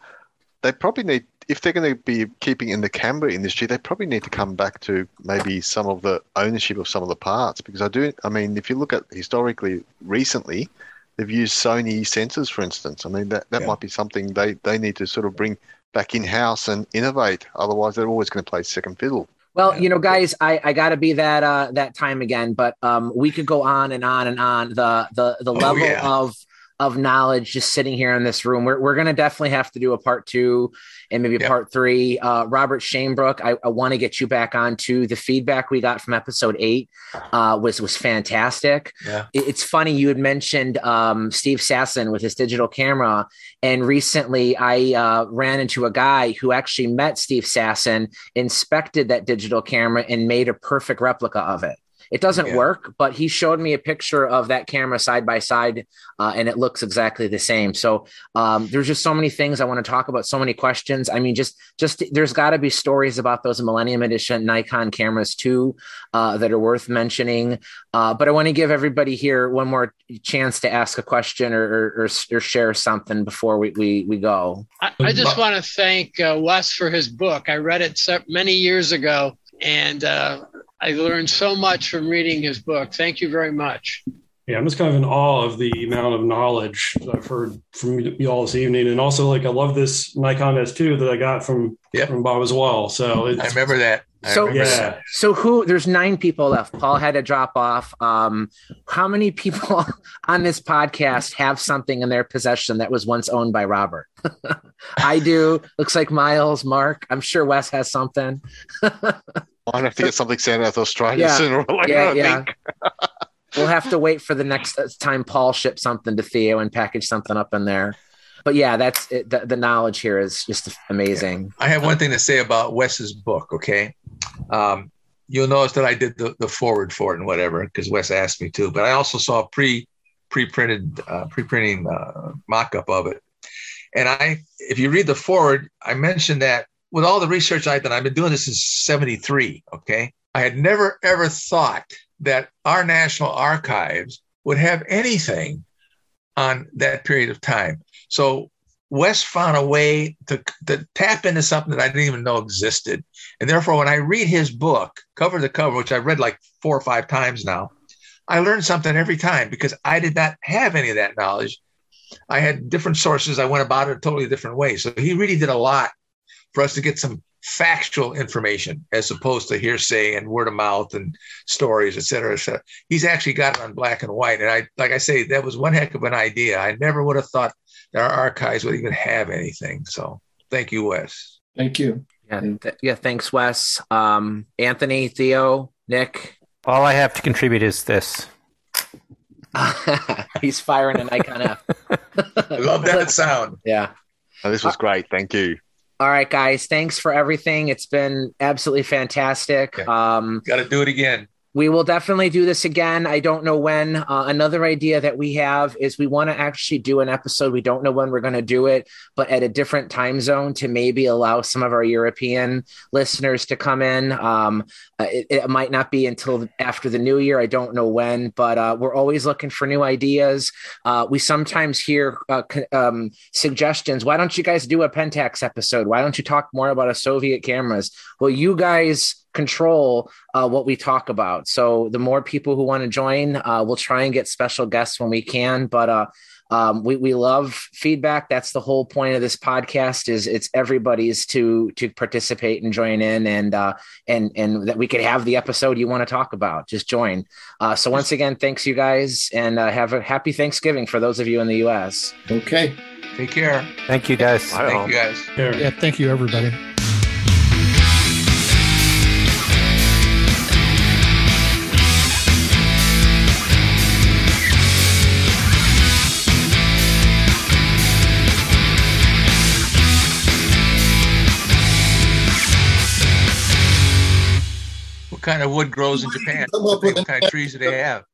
they probably need, if they're going to be keeping in the camera industry, they probably need to come back to maybe some of the ownership of some of the parts. Because I do, I mean, if you look at historically, recently, they've used Sony sensors, for instance. I mean, that, that Yeah. might be something they, they need to sort of bring back in house and innovate. Otherwise, they're always going to play second fiddle. Well, Yeah. you know, guys, I, I got to be that uh, that time again, but um, we could go on and on and on. The the the Oh, level yeah. of of knowledge just sitting here in this room. We're we're gonna definitely have to do a part two and maybe a part three. Uh, Robert Shanebrook, I, I want to get you back on to the feedback we got from episode eight uh, was was fantastic. Yeah. It- It's funny you had mentioned um, Steve Sasson with his digital camera, and recently I uh, ran into a guy who actually met Steve Sasson, inspected that digital camera, and made a perfect replica of it. It doesn't Yeah. work, but he showed me a picture of that camera side by side, uh, and it looks exactly the same. So um, there's just so many things I want to talk about, so many questions. I mean, just just there's got to be stories about those Millennium Edition Nikon cameras too uh, that are worth mentioning. Uh, but I want to give everybody here one more chance to ask a question or or, or, or share something before we we, we go. I, I just want to thank uh, Wes for his book. I read it se- many years ago, and uh, I learned so much from reading his book. Thank you very much. Yeah, I'm just kind of in awe of the amount of knowledge that I've heard from you all this evening, and also like I love this Nikon S2 that I got from Yep. from Bob as well. So it's, I remember that. I So- yeah, So who? There's nine people left. Paul had to drop off. Um, how many people on this podcast have something in their possession that was once owned by Robert? I do. Looks like Miles, Mark. I'm sure Wes has something. I'd have to get something sent out to Australia Yeah. sooner or later, Yeah, yeah. We'll have to wait for the next time Paul ships something to Theo and package something up in there. But yeah, that's it. The, the knowledge here is just amazing. I have one thing to say about Wes's book. Okay, um, you'll notice that I did the, the forward for it and whatever because Wes asked me to. But I also saw pre pre printed uh, pre printing uh, mock up of it. And I, if you read the forward, I mentioned that with all the research I've done, I've been doing this since '73. Okay, I had never ever thought that our National Archives would have anything on that period of time. So Wes found a way to, to tap into something that I didn't even know existed. And therefore, when I read his book, cover to cover, which I've read like four or five times now, I learned something every time because I did not have any of that knowledge. I had different sources. I went about it a totally different way. So he really did a lot for us to get some factual information as opposed to hearsay and word of mouth and stories, et cetera, et cetera. He's actually got it on black and white. And I, like I say, that was one heck of an idea. I never would have thought our archives would even have anything. So thank you, Wes. Thank you. Yeah, th- yeah. Thanks, Wes. Um, Anthony, Theo, Nick. All I have to contribute is this. He's firing a Nikon F. I love that sound. Yeah. Oh, this was great. Thank you. All right, guys. Thanks for everything. It's been absolutely fantastic. Um, Got to do it again. We will definitely do this again. I don't know when. Uh, another idea that we have is we want to actually do an episode. We don't know when we're going to do it, but at a different time zone to maybe allow some of our European listeners to come in. Um, uh, it, it might not be until after the new year. I don't know when, but uh, we're always looking for new ideas. Uh, we sometimes hear uh, um, suggestions. Why don't you guys do a Pentax episode? Why don't you talk more about a Soviet cameras? Well, you guys control uh, what we talk about. So the more people who want to join, uh, we'll try and get special guests when we can. But uh, um, we we love feedback. That's the whole point of this podcast. Is it's everybody's to to participate and join in, and uh, and and that we could have the episode you want to talk about. Just join. Uh, so once again, thanks you guys, and uh, have a happy Thanksgiving for those of you in the U.S. Okay. Take care. Thank you, guys. Bye. Thank you, guys. Yeah, thank you, everybody. Kind of wood grows in Japan? Come up with What kind of trees do they have?